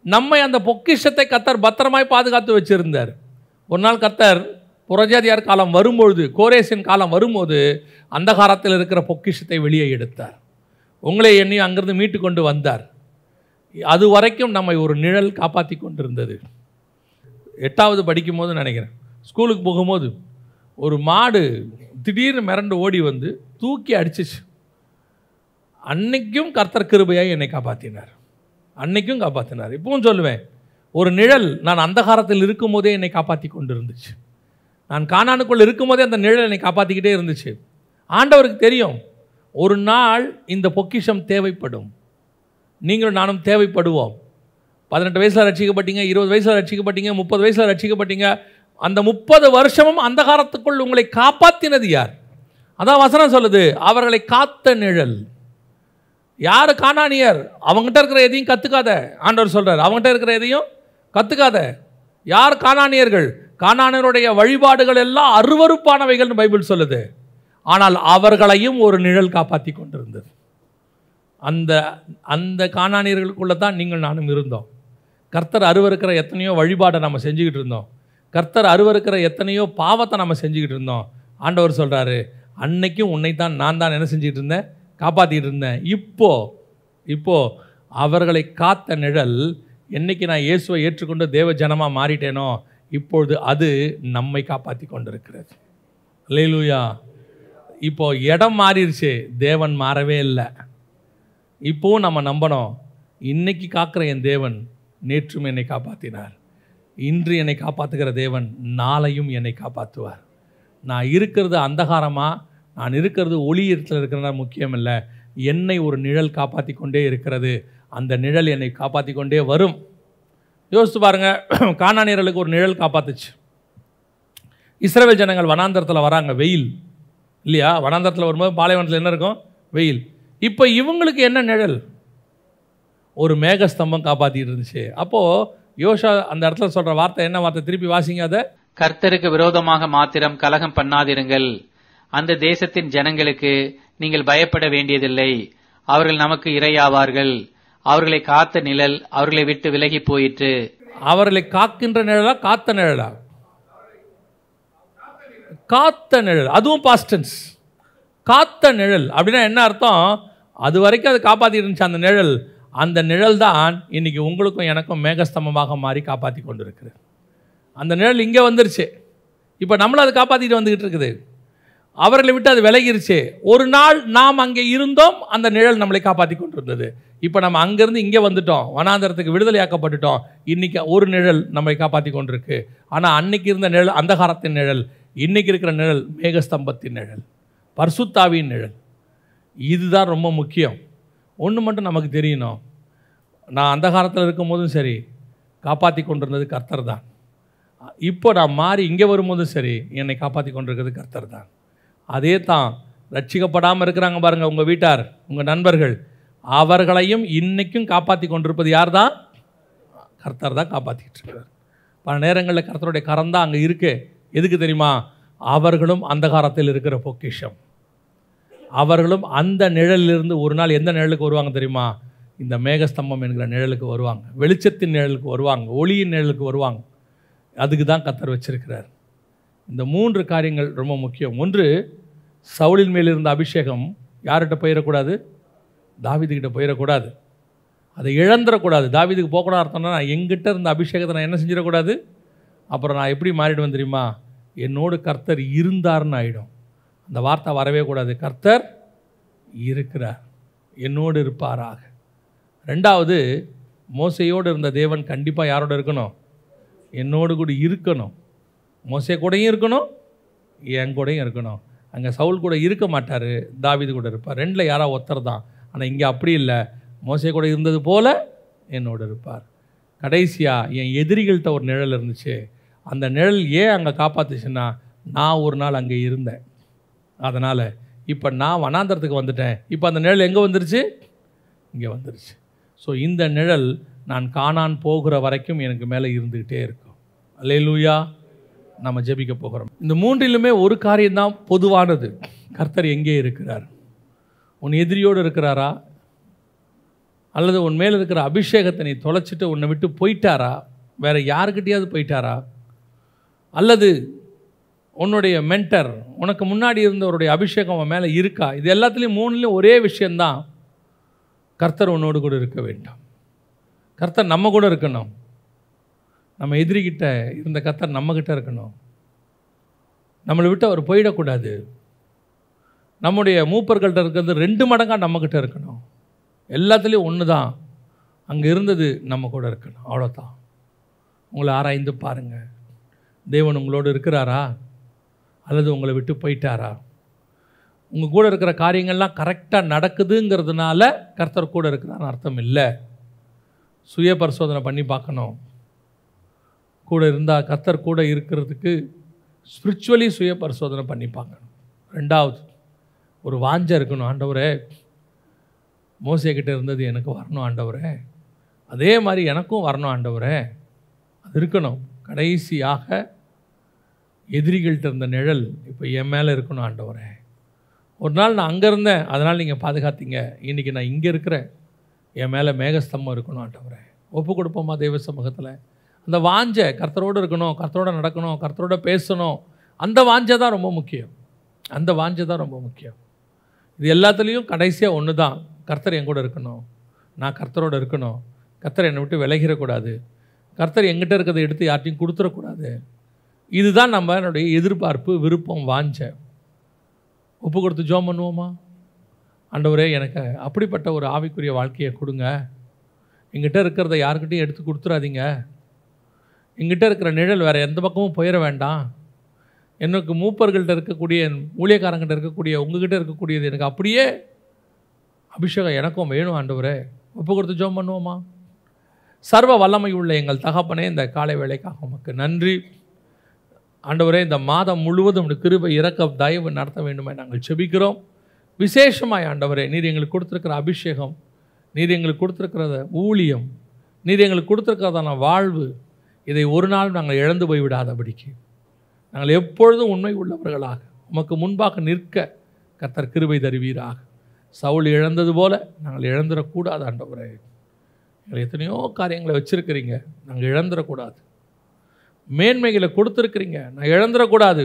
நம்மை அந்த பொக்கிஷத்தை கத்தர் பத்திரமாய் பாதுகாத்து வச்சுருந்தார். ஒரு நாள் கத்தர் புறஜாதியார் காலம் வரும்பொழுது கோரேசின் காலம் வரும்போது அந்தகாரத்தில் இருக்கிற பொக்கிஷத்தை வெளியே எடுத்தார். உங்களை என்னையும் அங்கிருந்து மீட்டு கொண்டு வந்தார். அது வரைக்கும் நம்மை ஒரு நிழல் காப்பாற்றி கொண்டிருந்தது. எட்டாவது படிக்கும்போது நினைக்கிறேன். ஸ்கூலுக்கு போகும்போது ஒரு மாடு திடீர்னு மிரண்டு ஓடி வந்து தூக்கி அடிச்சிச்சு. அன்னைக்கும் கர்த்தர் கிருபையாக என்னை காப்பாற்றினார் அன்னைக்கும் காப்பாற்றினார் இப்பவும் சொல்லுவேன் ஒரு நிழல் நான் அந்தகாரத்தில் இருக்கும்போதே என்னை காப்பாற்றி கொண்டு இருந்துச்சு நான் காணானுக்குள் இருக்கும்போதே அந்த நிழல் என்னை காப்பாற்றிக்கிட்டே இருந்துச்சு. ஆண்டவருக்கு தெரியும் ஒரு நாள் இந்த பொக்கிஷம் தேவைப்படும். நீங்களும் நானும் தேவைப்படுவோம். பதினெட்டு வயசில் ரட்சிக்கப்பட்டீங்க இருபது வயசில் ரட்சிக்கப்பட்டீங்க முப்பது வயசில் ரட்சிக்கப்பட்டீங்க. அந்த முப்பது வருஷமும் அந்தகாரத்துக்குள் உங்களை காப்பாற்றினது யார்? அதான் வசனம் சொல்லுது அவர்களை காத்த நிழல். யார் காணானியர் அவங்ககிட்ட இருக்கிற எதையும் கற்றுக்காத ஆண்டவர் சொல்கிறார் அவங்ககிட்ட இருக்கிற எதையும் கற்றுக்காத யார் காணானியர்கள் காணானியருடைய வழிபாடுகள் எல்லாம் அருவருப்பானவைகள்னு பைபிள் சொல்லுது. ஆனால் அவர்களையும் ஒரு நிழல் காப்பாற்றி கொண்டிருந்தது. அந்த அந்த காணானியர்களுக்குள்ளே தான் நீங்கள் நானும் இருந்தோம். கர்த்தர் அருவருக்கிற எத்தனையோ வழிபாடை நம்ம செஞ்சுக்கிட்டு இருந்தோம். கர்த்தர் அருவருக்கிற எத்தனையோ பாவத்தை நம்ம செஞ்சுக்கிட்டு இருந்தோம். ஆண்டவர் சொல்கிறாரு அன்னைக்கும் உன்னை தான் நான் தான் என்ன செஞ்சுக்கிட்டு இருந்தேன்? காப்பாற்றிட்டு இருந்தேன். இப்போ இப்போ அவர்களை காத்த நிழல் என்னைக்கு நான் இயேசுவை ஏற்றுக்கொண்டு தேவ ஜனமாக மாறிட்டேனோ இப்பொழுது அது நம்மை காப்பாற்றி கொண்டிருக்கிறது. லேலூயா இப்போ இடம் மாறிடுச்சு தேவன் மாறவே இல்லை. இப்போவும் நம்ம நம்பணும் இன்னைக்கு காக்கிற என் தேவன் நேற்றும் என்னை காப்பாற்றினார் இன்று என்னை காப்பாற்றுகிற தேவன் நாளையும் என்னை காப்பாற்றுவார் நான் இருக்கிறது அந்தகாரமாக நான் இருக்கிறது ஒளி இடத்துல இருக்கிறதா முக்கியம் இல்லை என்னை ஒரு நிழல் காப்பாற்றி கொண்டே இருக்கிறது. அந்த நிழல் என்னை காப்பாற்றி கொண்டே வரும். யோசித்து பாருங்க. காணாநீரலுக்கு ஒரு நிழல் காப்பாத்துச்சு. இஸ்ரேல் ஜனங்கள் வனாந்தரத்தில் வராங்க வெயில். இல்லையா? வனாந்தரத்தில் வரும்போது பாலைவனத்தில் என்ன இருக்கும்? வெயில். இப்போ இவங்களுக்கு என்ன நிழல்? ஒரு மேகஸ்தம்பம் காப்பாற்றிட்டு இருந்துச்சு. அப்போது யோசா அந்த இடத்துல சொல்கிற வார்த்தை என்ன வார்த்தை? திருப்பி வாசிங்க அதை. கர்த்தருக்கு விரோதமாக மாத்திரம் கலகம் பண்ணாதிருங்கள். அந்த தேசத்தின் ஜனங்களுக்கு நீங்கள் பயப்பட வேண்டியதில்லை. அவர்கள் நமக்கு இரையாவார்கள். அவர்களை காத்த நிழல் அவர்களை விட்டு விலகி போயிற்று. அவர்களை காக்கின்ற நிழலா காத்த நிழலா? காத்த நிழல். அதுவும் பாஸ்டன்ஸ் காத்த நிழல். அப்படின்னா என்ன அர்த்தம்? அது வரைக்கும் அது காப்பாற்றிட்டு இருந்துச்சு அந்த நிழல். அந்த நிழல் தான் இன்னைக்கு உங்களுக்கும் எனக்கும் மேகஸ்தம்பமாக மாறி காப்பாற்றி கொண்டு இருக்குது அந்த நிழல் இங்கே வந்துருச்சு. இப்போ நம்மளும் அதை காப்பாற்றிட்டு வந்துக்கிட்டு இருக்குது. அவர்களை விட்டு அது விலகிருச்சு. ஒரு நாள் நாம் அங்கே இருந்தோம் அந்த நிழல் நம்மளை காப்பாற்றி கொண்டு இருந்தது இப்போ நம்ம அங்கேருந்து இங்கே வந்துட்டோம். வனாந்தரத்துக்கு விடுதலையாக்கப்பட்டுட்டோம். இன்றைக்கி ஒரு நிழல் நம்மை காப்பாற்றி கொண்டிருக்கு. ஆனால் அன்னைக்கு இருந்த நிழல் அந்தகாரத்தின் நிழல் இன்றைக்கி இருக்கிற நிழல் மேகஸ்தம்பத்தின் நிழல் பர்சுத்தாவின் நிழல். இதுதான் ரொம்ப முக்கியம். ஒன்று மட்டும் நமக்கு தெரியணும். நான் அந்த காலத்தில் இருக்கும்போதும் சரி காப்பாற்றி கொண்டிருந்தது கர்த்தர் தான் இப்போ நான் மாறி இங்கே வரும்போதும் சரி என்னை காப்பாற்றி கொண்டிருக்கிறது கர்த்தர் தான் அதே தான் ரட்சிக்கப்படாமல் இருக்கிறாங்க பாருங்கள் உங்கள் வீட்டார் உங்கள் நண்பர்கள். அவர்களையும் இன்றைக்கும் காப்பாற்றி கொண்டிருப்பது யார் தான் கர்த்தர் தான் காப்பாற்றிக்கிட்டு இருக்கிறார். பல நேரங்களில் கர்த்தருடைய கரம் தான் அங்கே இருக்கு. எதுக்கு தெரியுமா? அவர்களும் அந்தகாரத்தில் இருக்கிற பொக்கிஷம். அவர்களும் அந்த நிழலிலிருந்து ஒரு நாள் எந்த நிழலுக்கு வருவாங்க தெரியுமா? இந்த மேகஸ்தம்பம் என்கிற நிழலுக்கு வருவாங்க. வெளிச்சத்தின் நிழலுக்கு வருவாங்க. ஒளியின் நிழலுக்கு வருவாங்க. அதுக்கு தான் கத்தர் வச்சிருக்கிறார். இந்த மூன்று காரியங்கள் ரொம்ப முக்கியம். ஒன்று சவுளின் மேல் இருந்த அபிஷேகம் யார்கிட்ட போயிடக்கூடாது? தாவீதுகிட்ட போயிடக்கூடாது. அதை இழந்துடக்கூடாது. தாவிதுக்கு போகக்கூடாது அர்த்தம்னா நான் எங்கிட்ட இருந்த அபிஷேகத்தை நான் என்ன செஞ்சிடக்கூடாது? அப்புறம் நான் எப்படி மாறிடுவேன் தெரியுமா? என்னோடு கர்த்தர் இருந்தார்னு ஆகிடும் அந்த வார்த்தை வரவே கூடாது. கர்த்தர் இருக்கிறார். என்னோடு இருப்பாராக. ரெண்டாவது மோசையோடு இருந்த தேவன் கண்டிப்பாக யாரோட இருக்கணும்? என்னோடு கூட இருக்கணும். மோசே கூடையும் இருக்கணும் என் கூடையும் இருக்கணும். அங்கே சவுல் கூட இருக்க மாட்டார் தாவிது கூட இருப்பார். ரெண்டில் யாராவது ஒருத்தர் தான். ஆனால் இங்கே அப்படி இல்லை. மோசே கூட இருந்தது போல் என்னோடு இருப்பார். கடைசியாக என் எதிரிகள்கிட்ட ஒரு நிழல் இருந்துச்சு. அந்த நிழல் ஏன் அங்கே காப்பாத்துச்சுன்னா நான் ஒரு நாள் அங்கே இருந்தேன். அதனால் இப்போ நான் வனாந்தரத்துக்கு வந்துட்டேன். இப்போ அந்த நிழல் எங்கே வந்துருச்சு? இங்கே வந்துருச்சு. ஸோ இந்த நிழல் நான் காணான் போகிற வரைக்கும் எனக்கு மேலே இருந்துக்கிட்டே இருக்கும். அல்லேலூயா. நம்ம ஜெபிக்க போகிறோம். இந்த மூன்றிலுமே ஒரு காரியம்தான் பொதுவானது. கர்த்தர் எங்கே இருக்கிறார்? உன் எதிரியோடு இருக்கிறாரா? அல்லது உன் மேலே இருக்கிற அபிஷேகத்தை நீ தொலைச்சிட்டு உன்னை விட்டு போயிட்டாரா? வேறு யாருக்கிட்டையாவது போயிட்டாரா? அல்லது உன்னுடைய மென்டர் உனக்கு முன்னாடி இருந்தவருடைய அபிஷேகம் அவன் மேலே இருக்கா? இது எல்லாத்துலேயும் மூணுலேயும் ஒரே விஷயந்தான் கர்த்தர் உன்னோடு கூட இருக்க வேண்டும். கர்த்தர் நம்ம கூட இருக்கணும். நம்ம எதிரிகிட்ட இருந்த கத்தர் நம்மக்கிட்ட இருக்கணும். நம்மளை விட்டு அவர் போயிடக்கூடாது. நம்முடைய மூப்பர்கள்ட்ட இருக்கிறது ரெண்டு மடங்காக நம்மக்கிட்ட இருக்கணும். எல்லாத்துலேயும் ஒன்று தான் அங்கே இருந்தது நம்ம கூட இருக்கணும். அவ்வளோதான் உங்களை ஆராய்ந்து பாருங்கள் தேவன் உங்களோடு இருக்கிறாரா? அல்லது உங்களை விட்டு போயிட்டாரா? உங்கள் கூட இருக்கிற காரியங்கள்லாம் கரெக்டாக நடக்குதுங்கிறதுனால கர்த்தர் கூட இருக்கிறான்னு அர்த்தம் இல்லை. சுய பரிசோதனை பண்ணி பார்க்கணும். கூட இருந்தால் கத்தர் கூட இருக்கிறதுக்கு ஸ்பிரிச்சுவலி சுய பரிசோதனை பண்ணிப்பாங்க. ரெண்டாவது ஒரு வாஞ்சை இருக்கணும். ஆண்டவரே மோசைக்கிட்ட இருந்தது எனக்கு வரணும் ஆண்டவரே. அதே மாதிரி எனக்கும் வரணும் ஆண்டவரே. அது இருக்கணும். கடைசியாக எதிரிகள்கிட்ட இருந்த நிழல் இப்போ என் மேலே இருக்கணும் ஆண்டவரே. ஒரு நாள் நான் அங்கே இருந்தேன். அதனால் நீங்கள் பாதுகாத்தீங்க. இன்றைக்கி நான் இங்கே இருக்கிறேன். என் மேலே மேகஸ்தம்பம் இருக்கணும் ஆண்டவரே. ஒப்பு கொடுப்போமா தெய்வ சமூகத்தில்? அந்த வாஞ்சை கர்த்தரோடு இருக்கணும் கர்த்தரோட நடக்கணும் கர்த்தரோட பேசணும் அந்த வாஞ்சை தான் ரொம்ப முக்கியம். அந்த வாஞ்சை தான் ரொம்ப முக்கியம். இது எல்லாத்துலேயும் கடைசியாக ஒன்று தான் கர்த்தர் என் கூட இருக்கணும். நான் கர்த்தரோடு இருக்கணும். கர்த்தர் என்னை விட்டு விலகிடக்கூடாது. கர்த்தர் எங்கிட்ட இருக்கிறத எடுத்து யார்ட்டையும் கொடுத்துடக்கூடாது. இதுதான் நம்ம என்னுடைய எதிர்பார்ப்பு விருப்பம் வாஞ்ச. ஒப்பு கொடுத்து ஜோம் பண்ணுவோமா? ஆண்டவரே எனக்கு அப்படிப்பட்ட ஒரு ஆவிக்குரிய வாழ்க்கையை கொடுங்க. எங்கிட்ட இருக்கிறத யாருக்கிட்டையும் எடுத்து கொடுத்துறாதீங்க எங்கிட்ட இருக்கிற நிழல் வேறு எந்த பக்கமும் போயிட வேண்டாம். எனக்கு மூப்பர்கள்ட்ட இருக்கக்கூடிய ஊழியக்காரங்கிட்ட இருக்கக்கூடிய உங்ககிட்ட இருக்கக்கூடியது எனக்கு அப்படியே அபிஷேகம் எனக்கும் வேணும் ஆண்டவரே. ஒப்பு கொடுத்து ஜோம் பண்ணுவோமா? சர்வ வல்லமை உள்ள எங்கள் தகப்பனே இந்த காலை வேலைக்காக உமக்கு நன்றி. ஆண்டவரே இந்த மாதம் முழுவதும் கிருபை இறக்க தயவு நடத்த வேண்டுமே நாங்கள் செபிக்கிறோம் விசேஷமாய் ஆண்டவரே நீர் எங்களுக்கு கொடுத்துருக்கிற அபிஷேகம் நீர் எங்களுக்கு கொடுத்துருக்கிறத ஊழியம் நீர் எங்களுக்கு கொடுத்துருக்கிறதான வாழ்வு இதை ஒரு நாள் நாங்கள் இழந்து போய் விடாதபடிக்கு நாங்கள் எப்பொழுதும் உண்மை உள்ளவர்களாக உமக்கு முன்பாக நிற்க கர்த்தர் கிருபை தருவீராக. சவுல் இழந்தது போல நாங்கள் இழந்துடக்கூடாது ஆண்டவரே. எங்களை எத்தனையோ காரியங்களை வச்சுருக்கிறீங்க நாங்கள் இழந்துடக்கூடாது மேன்மைகளை கொடுத்துருக்குறீங்க நான் இழந்துடக்கூடாது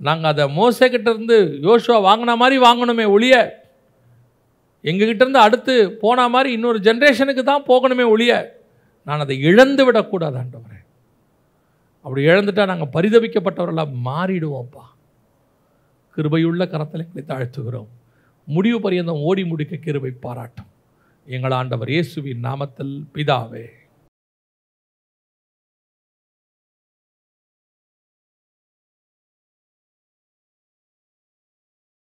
நாங்கள் அதை மோசக்கிட்ட இருந்து யோசுவா வாங்கின மாதிரி வாங்கணுமே ஒழிய எங்ககிட்ட இருந்து அடுத்து போன மாதிரி இன்னொரு ஜென்ரேஷனுக்கு தான் போகணுமே ஒழிய நான் அதை இழந்து விடக்கூடாது ஆண்டவரே. அப்படி இழந்துட்டால் நாங்கள் பரிதவிக்கப்பட்டவர்களாக மாறிடுவோம்ப்பா. கிருபையுள்ள கரத்தில் எங்களை தாழ்த்துகிறோம். முடிவு பரியந்தம் ஓடி முடிக்க கிருபை பாராட்டும். எங்கள் ஆண்டவர் இயேசுவின் நாமத்தில் பிதாவே.